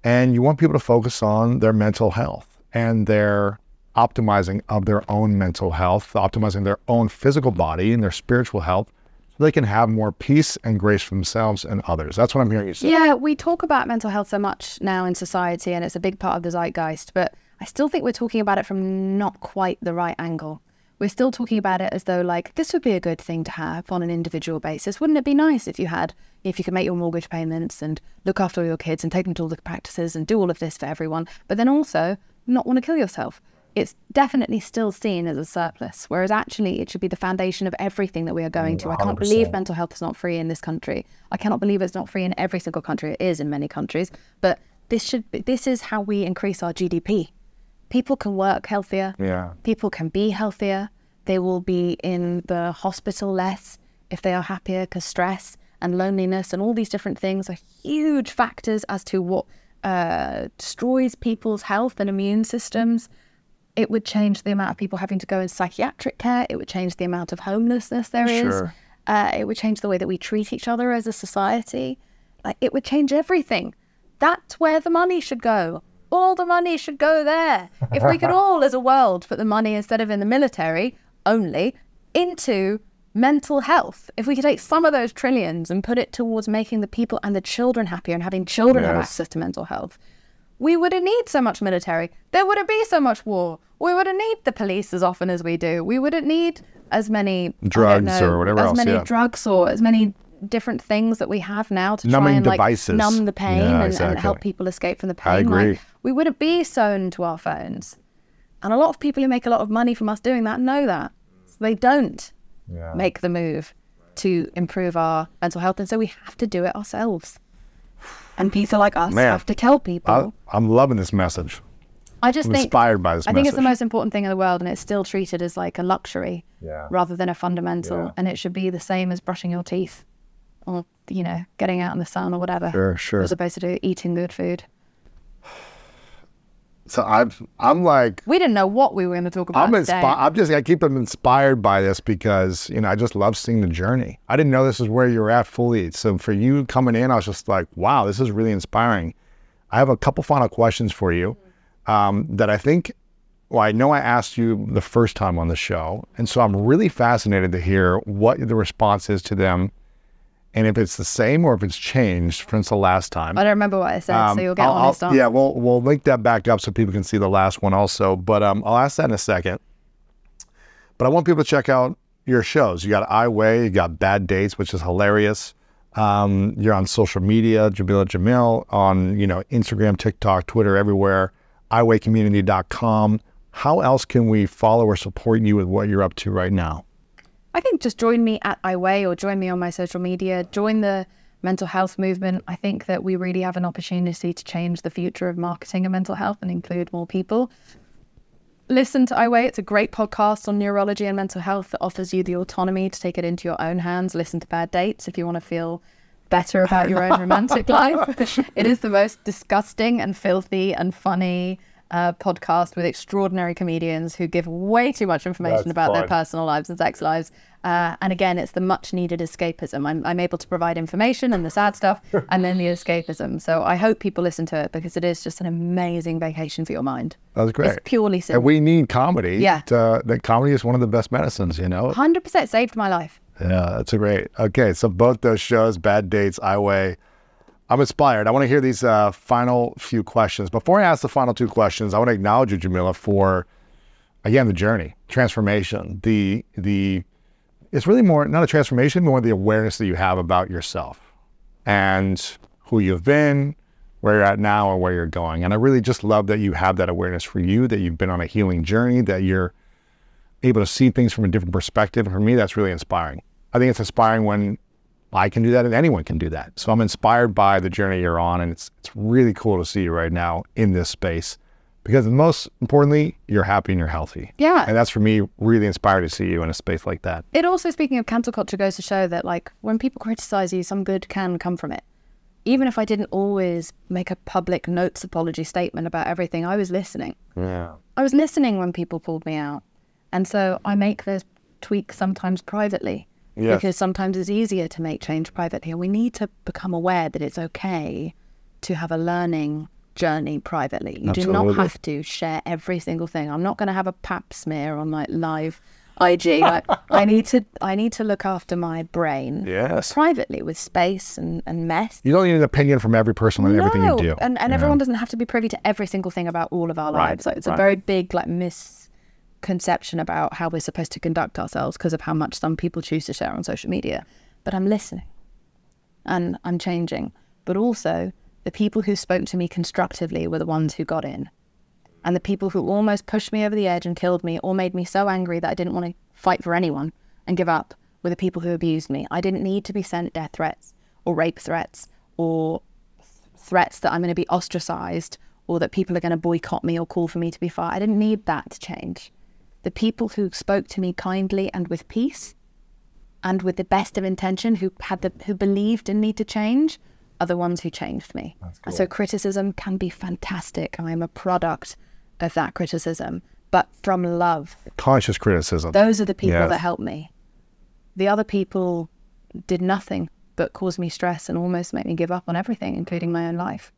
[SPEAKER 1] And you want people to focus on their mental health and their optimizing of their own mental health, optimizing their own physical body and their spiritual health they can have more peace and grace for themselves and others. That's what I'm hearing you say.
[SPEAKER 2] Yeah, we talk about mental health so much now in society, and it's a big part of the zeitgeist, but I still think we're talking about it from not quite the right angle. We're still talking about it as though, like, this would be a good thing to have on an individual basis. Wouldn't it be nice if you had, if you could make your mortgage payments and look after all your kids and take them to all the practices and do all of this for everyone, but then also not want to kill yourself? It's definitely still seen as a surplus, whereas actually it should be the foundation of everything that we are going to. I can't believe mental health is not free in this country. I cannot believe it's not free in every single country. It is in many countries, but this should be, this is how we increase our GDP. People can work healthier.
[SPEAKER 1] Yeah.
[SPEAKER 2] People can be healthier. They will be in the hospital less if they are happier because stress and loneliness and all these different things are huge factors as to what uh, destroys people's health and immune systems. It would change the amount of people having to go in psychiatric care. It would change the amount of homelessness there is.
[SPEAKER 1] Sure.
[SPEAKER 2] Uh, it would change the way that we treat each other as a society. Like it would change everything. That's where the money should go. All the money should go there. If we could all, as a world, put the money instead of in the military only into mental health, if we could take some of those trillions and put it towards making the people and the children happier and having children have
[SPEAKER 1] Yes.
[SPEAKER 2] access to mental health, we wouldn't need so much military. There wouldn't be so much war. We wouldn't need the police as often as we do. We wouldn't need as many
[SPEAKER 1] Drugs or
[SPEAKER 2] know,
[SPEAKER 1] whatever
[SPEAKER 2] as
[SPEAKER 1] else,
[SPEAKER 2] many
[SPEAKER 1] yeah.
[SPEAKER 2] drugs or as many different things that we have now to
[SPEAKER 1] Numbing
[SPEAKER 2] try and like numb the pain
[SPEAKER 1] Yeah,
[SPEAKER 2] and,
[SPEAKER 1] exactly.
[SPEAKER 2] and help people escape from the pain.
[SPEAKER 1] I agree.
[SPEAKER 2] Like, we wouldn't be sewn to our phones. And a lot of people who make a lot of money from us doing that know that. So they don't.
[SPEAKER 4] Yeah.
[SPEAKER 2] make the move to improve our mental health. And so we have to do it ourselves. And people like us
[SPEAKER 1] Man,
[SPEAKER 2] have to tell people.
[SPEAKER 1] I, I'm loving this message.
[SPEAKER 2] I just
[SPEAKER 1] I'm
[SPEAKER 2] think
[SPEAKER 1] inspired by this
[SPEAKER 2] I think it's the most important thing in the world, and it's still treated as like a luxury
[SPEAKER 4] Yeah.
[SPEAKER 2] rather than a fundamental.
[SPEAKER 4] Yeah.
[SPEAKER 2] And it should be the same as brushing your teeth, or you know, getting out in the sun or whatever.
[SPEAKER 1] Sure, sure.
[SPEAKER 2] As opposed to do, eating good food.
[SPEAKER 1] So I'm I'm like
[SPEAKER 2] We didn't know what we were going to talk about
[SPEAKER 1] I'm inspired. I'm just I keep them inspired by this because you know I just love seeing the journey. I didn't know this is where you're at fully. So for you coming in, I was just like, wow, this is really inspiring. I have a couple final questions for you um, that I think. Well, I know I asked you the first time on the show, and so I'm really fascinated to hear what the response is to them, and if it's the same or if it's changed since the last time.
[SPEAKER 2] I don't remember what I said,
[SPEAKER 1] Um,
[SPEAKER 2] so you'll get
[SPEAKER 1] I'll-
[SPEAKER 2] honest
[SPEAKER 1] I'll-
[SPEAKER 2] on.
[SPEAKER 1] Yeah, we'll we'll link that back up so people can see the last one also. But um, I'll ask that in a second. But I want people to check out your shows. You got I Weigh, you got Bad Dates, which is hilarious. Um, you're on social media, Jameela Jamil, on you know Instagram, TikTok, Twitter, everywhere. iWeighCommunity.com. How else can we follow or support you with what you're up to right now?
[SPEAKER 2] I think just join me at I Weigh or join me on my social media. Join the mental health movement. I think that we really have an opportunity to change the future of marketing and mental health and include more people. Listen to I Weigh. It's a great podcast on neurology and mental health that offers you the autonomy to take it into your own hands. Listen to Bad Dates if you want to feel better about your own romantic life. it is the most disgusting and filthy and funny uh, podcast with extraordinary comedians who give way too much information
[SPEAKER 4] That's
[SPEAKER 2] about their personal lives and sex lives. Uh, and again, it's the much needed escapism. I'm, I'm able to provide information and the sad stuff and then the escapism. So I hope people listen to it because it is just an amazing vacation for your mind.
[SPEAKER 1] That's great.
[SPEAKER 2] It's purely simple.
[SPEAKER 1] and we need comedy.
[SPEAKER 2] Yeah.
[SPEAKER 1] To, that comedy is one of the best medicines. You know.
[SPEAKER 2] 100% saved my life.
[SPEAKER 1] Yeah, that's a great. Okay, so both those shows, Bad Dates, I Weigh. I'm inspired. I want to hear these uh, final few questions. Before I ask the final two questions, I want to acknowledge you, Jameela, for again the journey, transformation. The the it's really more not a transformation, more the awareness that you have about yourself and who you've been, where you're at now, and where you're going. And I really just love that you have that awareness for you, that you've been on a healing journey, that you're able to see things from a different perspective. For me, that's really inspiring. I think it's inspiring when I can do that and anyone can do that. So I'm inspired by the journey you're on, and it's it's really cool to see you right now in this space because most importantly, you're happy and you're healthy.
[SPEAKER 2] Yeah.
[SPEAKER 1] And that's for me really inspired to see you in a space like that.
[SPEAKER 2] It also, speaking of cancel culture, goes to show that, like, when people criticize you, some good can come from it. Even if I didn't always make a public notes apology statement about everything, I was listening.
[SPEAKER 4] Yeah.
[SPEAKER 2] I was listening when people pulled me out. And so I make those tweaks sometimes privately
[SPEAKER 1] Yes.
[SPEAKER 2] because sometimes it's easier to make change privately. And we need to become aware that it's okay to have a learning journey privately. You do not have to share every single thing. I'm not going to have a pap smear on like live IG. Like, I need to I need to look after my brain
[SPEAKER 1] Yes.
[SPEAKER 2] privately with space and, and mess.
[SPEAKER 1] You don't need an opinion from every person on everything you do.
[SPEAKER 2] And, and
[SPEAKER 1] Yeah.
[SPEAKER 2] everyone doesn't have to be privy to every single thing about all of our
[SPEAKER 1] Right,
[SPEAKER 2] lives. Like, it's a very big like misconception about how we're supposed to conduct ourselves because of how much some people choose to share on social media. But I'm listening and I'm changing. But also, the people who spoke to me constructively were the ones who got in. And the people who almost pushed me over the edge and killed me or made me so angry that I didn't want to fight for anyone and give up were the people who abused me. I didn't need to be sent death threats or rape threats or threats that I'm going to be ostracized or that people are going to boycott me or call for me to be fired. I didn't need that to change. The people who spoke to me kindly and with peace and with the best of intention, who had the who believed in me to change, are the ones who changed me. And So criticism can be fantastic. I am a product of that criticism, but from love.
[SPEAKER 1] Conscious criticism.
[SPEAKER 2] Those are the people
[SPEAKER 1] Yes.
[SPEAKER 2] that helped me. The other people did nothing but cause me stress and almost make me give up on everything, including my own life.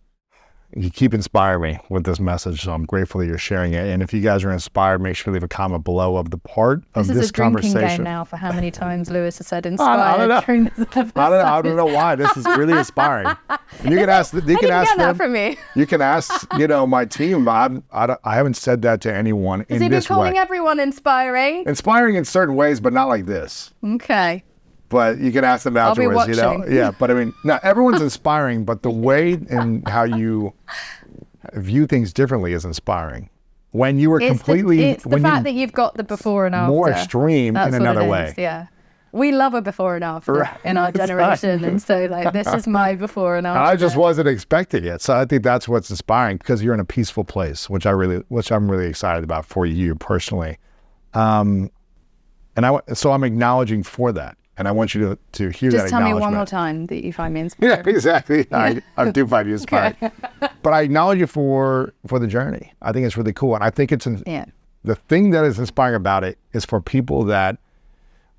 [SPEAKER 1] You keep inspiring me with this message, so I'm grateful that you're sharing it. And if you guys are inspired, make sure to leave a comment below of the part of
[SPEAKER 2] This
[SPEAKER 1] this,
[SPEAKER 2] is a drinking
[SPEAKER 1] conversation.
[SPEAKER 2] game now for how many times Lewis has said
[SPEAKER 1] I
[SPEAKER 2] inspired
[SPEAKER 1] don't know.
[SPEAKER 2] during this episode.
[SPEAKER 1] I don't know. I don't know why. This is really inspiring. And you can ask. You can ask them.
[SPEAKER 2] from me.
[SPEAKER 1] You can ask. You know, my team. I'm, I don't- I haven't said that to anyone
[SPEAKER 2] Has
[SPEAKER 1] in
[SPEAKER 2] he been
[SPEAKER 1] this
[SPEAKER 2] calling
[SPEAKER 1] way.
[SPEAKER 2] everyone inspiring?
[SPEAKER 1] Inspiring in certain ways, but not like this.
[SPEAKER 2] Okay.
[SPEAKER 1] But you can ask them afterwards. You know. Yeah. But I mean, no. Everyone's inspiring, but the way and how you view things differently is inspiring. When you were
[SPEAKER 2] It's
[SPEAKER 1] completely
[SPEAKER 2] the, it's the fact
[SPEAKER 1] you
[SPEAKER 2] that you've got the before and after.
[SPEAKER 1] more extreme
[SPEAKER 2] That's
[SPEAKER 1] in another way.
[SPEAKER 2] is, Yeah. we love a before and after
[SPEAKER 1] Right.
[SPEAKER 2] in our generation, and so like this is my before and after.
[SPEAKER 1] I just wasn't expecting it. So I think that's what's inspiring because you're in a peaceful place, which I really, which I'm really excited about for you personally. Um, and I, so I'm acknowledging for that, and I want you to to hear that
[SPEAKER 2] Just tell me one more time that you find me inspiring.
[SPEAKER 1] Yeah, exactly. I, I do find you inspiring, but I acknowledge you for for the journey. I think it's really cool, and I think it's
[SPEAKER 2] Yeah.
[SPEAKER 1] the thing that is inspiring about it is for people that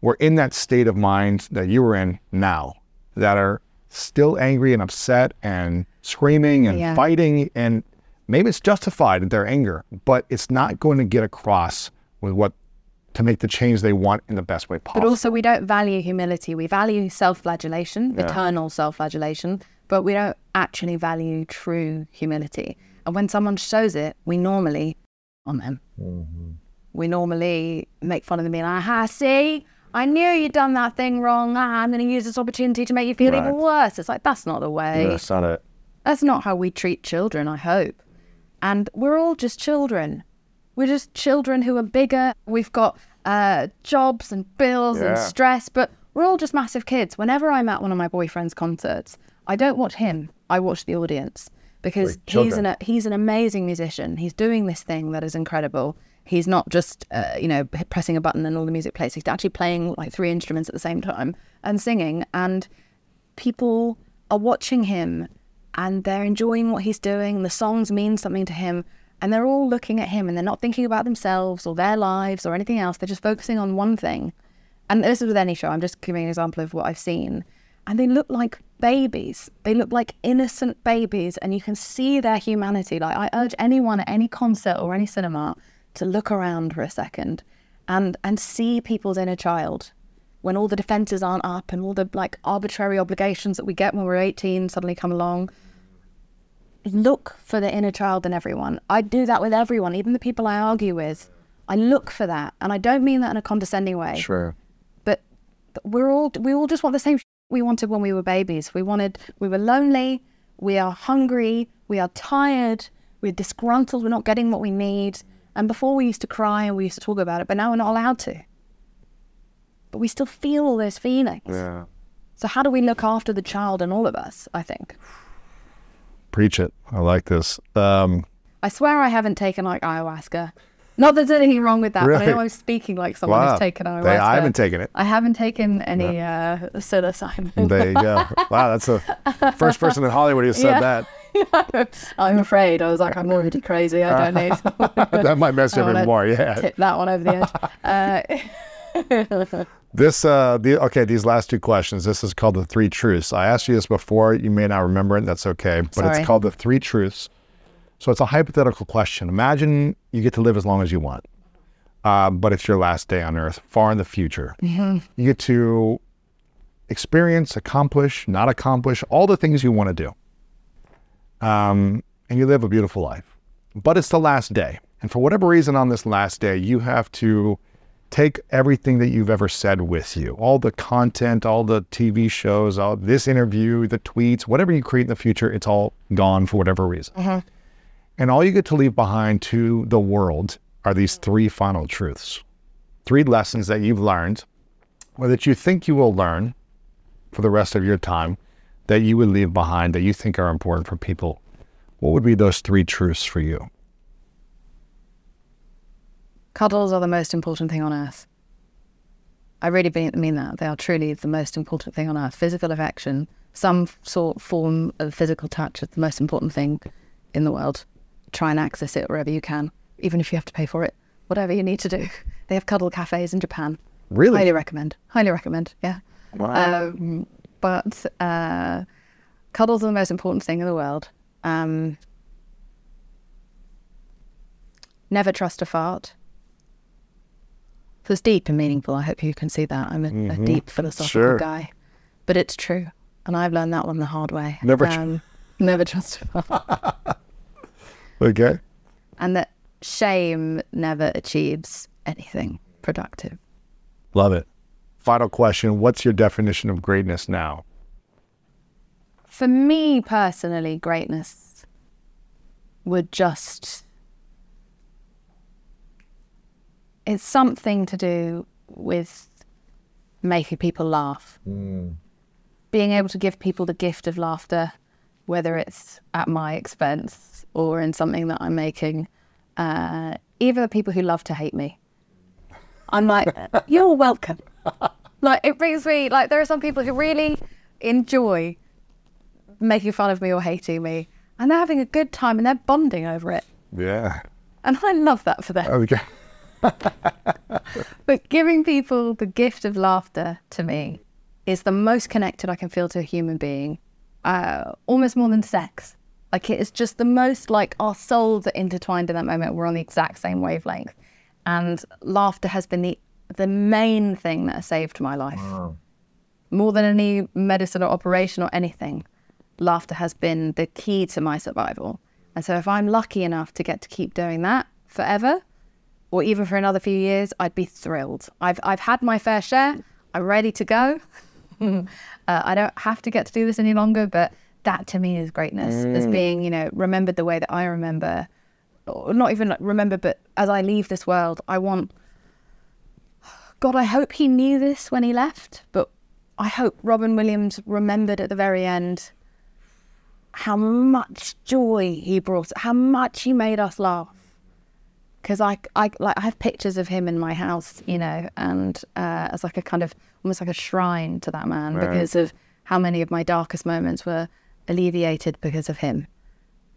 [SPEAKER 1] were in that state of mind that you were in now, that are still angry and upset and screaming and
[SPEAKER 2] Yeah.
[SPEAKER 1] fighting, and maybe it's justified in their anger, but it's not going to get across with what to make the change they want in the best way possible.
[SPEAKER 2] But also, we don't value humility. We value self flagellation, eternal self flagellation, but we don't actually value true humility. And when someone shows it, we normally on them. We normally make fun of them, being like, "Ah, see, I knew you'd done that thing wrong. Ah, I'm going to use this opportunity to make you feel even worse." It's like that's not the way.
[SPEAKER 1] That's not it.
[SPEAKER 2] That's not how we treat children, I hope. And we're all just children. We're just children who are bigger. We've got uh, jobs and bills and stress, but we're all just massive kids. Whenever I'm at one of my boyfriend's concerts, I don't watch him, I watch the audience because he's an, he's an amazing musician. He's doing this thing that is incredible. He's not just, uh, you know, pressing a button and all the music plays. He's actually playing like three instruments at the same time and singing. And people are watching him and they're enjoying what he's doing. The songs mean something to him. And they're all looking at him and they're not thinking about themselves or their lives or anything else. They're just focusing on one thing. And this is with any show. I'm just giving an example of what I've seen. And they look like babies. They look like innocent babies. And you can see their humanity. Like, I urge anyone at any concert or any cinema to look around for a second and, and see people's inner child when all the defenses aren't up and all the like arbitrary obligations that we get when we're 18 suddenly come along look for the inner child in everyone. I do that with everyone even the people i argue with. I look for that and i don't mean that in a condescending way.
[SPEAKER 1] Sure.
[SPEAKER 2] but we're all we all just want the same sh- we wanted when we were babies. We wanted we were lonely we are hungry we are tired we're disgruntled we're not getting what we need. And before we used to cry and we used to talk about it but now we're not allowed to. But we still feel all those feelings.
[SPEAKER 1] Yeah.
[SPEAKER 2] so how do we look after the child in all of us i think
[SPEAKER 1] Preach it. I like this. Um,
[SPEAKER 2] i swear i haven't taken like ayahuasca not that there's anything wrong with that but i know i'm speaking like someone
[SPEAKER 1] wow.
[SPEAKER 2] who's taken ayahuasca
[SPEAKER 1] They- I haven't taken it.
[SPEAKER 2] I haven't taken any uh, psilocybin.
[SPEAKER 1] There you go. Wow, that's the first person in Hollywood who said
[SPEAKER 2] Yeah.
[SPEAKER 1] that.
[SPEAKER 2] I'm afraid. I was like, I'm already crazy. I don't need
[SPEAKER 1] that might mess you
[SPEAKER 2] I
[SPEAKER 1] even more. Yeah.
[SPEAKER 2] tip that one over the edge. Uh,
[SPEAKER 1] This, uh, the okay, these last two questions. This is called the three truths. I asked you this before. You may not remember it. That's okay. But
[SPEAKER 2] Sorry.
[SPEAKER 1] it's called the three truths. So it's a hypothetical question. Imagine you get to live as long as you want, uh, but it's your last day on Earth, far in the future. You get to experience, accomplish, not accomplish all the things you want to do, um, and you live a beautiful life. But it's the last day, and for whatever reason, on this last day, you have to take everything that you've ever said with you. All the content all the tv shows all this interview the tweets whatever you create in the future it's all gone for whatever reason. Mm-hmm. And all you get to leave behind to the world are these three final truths three lessons that you've learned or that you think you will learn for the rest of your time that you would leave behind that you think are important for people. What would be those three truths for you
[SPEAKER 2] Cuddles are the most important thing on earth. I really mean that. They are truly the most important thing on earth. Physical affection, some sort form of physical touch is the most important thing in the world. Try and access it wherever you can, even if you have to pay for it. Whatever you need to do. They have cuddle cafes in Japan.
[SPEAKER 1] really
[SPEAKER 2] Highly recommend. Highly recommend. Yeah. Um, but uh, cuddles are the most important thing in the world. Um, never trust a fart. So it's deep and meaningful. I hope you can see that. I'm a, a deep philosophical
[SPEAKER 1] Sure.
[SPEAKER 2] guy, but it's true, and I've learned that one the hard way.
[SPEAKER 1] Never tr-
[SPEAKER 2] um, never trust
[SPEAKER 1] okay
[SPEAKER 2] and that shame never achieves anything productive.
[SPEAKER 1] Love it. Final question What's your definition of greatness now?
[SPEAKER 2] For me personally, greatness would just. It's something to do with making people laugh. Being able to give people the gift of laughter, whether it's at my expense or in something that I'm making. Uh, even the people who love to hate me. I'm like, you're welcome. like it brings me like there are some people who really enjoy making fun of me or hating me, and they're having a good time and they're bonding over it,
[SPEAKER 5] Yeah.
[SPEAKER 2] and I love that for them.
[SPEAKER 5] Okay.
[SPEAKER 2] But giving people the gift of laughter to me is the most connected I can feel to a human being, uh, almost more than sex. Like it is just the most like our souls are intertwined in that moment. We're on the exact same wavelength, and laughter has been the the main thing that has saved my life. More than any medicine or operation or anything, laughter has been the key to my survival. And so, if I'm lucky enough to get to keep doing that forever, or even for another few years, I'd be thrilled. I've I've had my fair share. I'm ready to go. uh, I don't have to get to do this any longer, but that to me is greatness, as being you know remembered the way that I remember, or not even like remember, but as I leave this world, I want. God, I hope he knew this when he left, but I hope Robin Williams remembered at the very end how much joy he brought, how much he made us laugh because I, I like I have pictures of him in my house, you know, and uh, as like a kind of almost like a shrine to that man because of how many of my darkest moments were alleviated because of him,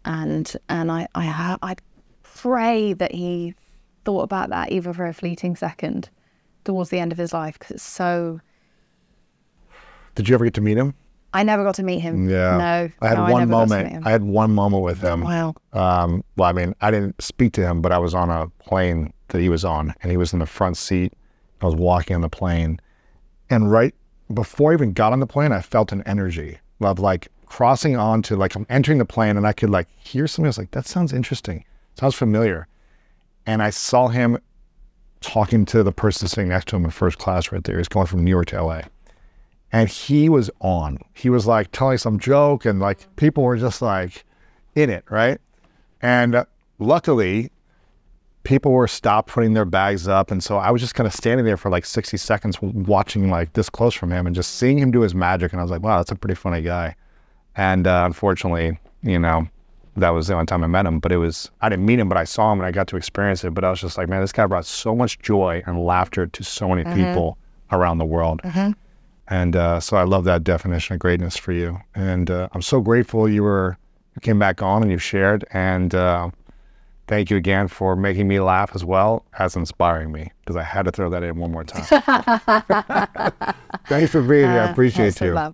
[SPEAKER 2] and and I I I pray that he thought about that even for a fleeting second towards the end of his life because it's so.
[SPEAKER 5] Did you ever get to meet him?
[SPEAKER 2] I never got to meet him.
[SPEAKER 5] Yeah.
[SPEAKER 2] no,
[SPEAKER 5] I had
[SPEAKER 2] no,
[SPEAKER 5] one
[SPEAKER 2] never got to meet
[SPEAKER 5] moment. I had one moment with him.
[SPEAKER 2] Wow.
[SPEAKER 5] Um, well, I mean, I didn't speak to him, but I was on a plane that he was on, and he was in the front seat. I was walking on the plane, and right before I even got on the plane, I felt an energy of like crossing onto like I'm entering the plane, and I could like hear something. I was like, "That sounds interesting. Sounds familiar." And I saw him talking to the person sitting next to him in first class right there. He's going from New York to LA and he was on. He was like telling some joke, and like people were just like in it, right? And uh, luckily, people were stopped putting their bags up, and so I was just kind of standing there for like 60 seconds, watching like this close from him, and just seeing him do his magic. And I was like, wow, that's a pretty funny guy. And uh, unfortunately, you know, that was the only time I met him. But it was I didn't meet him, but I saw him and I got to experience it. But I was just like, man, this guy brought so much joy and laughter to so many people around the world. And uh, so I love that definition of greatness for you. And uh, I'm so grateful you were you came back on and you shared. And uh, thank you again for making me laugh as well as inspiring me because I had to throw that in one more time. Thanks for being here. I appreciate
[SPEAKER 2] That's so
[SPEAKER 5] you.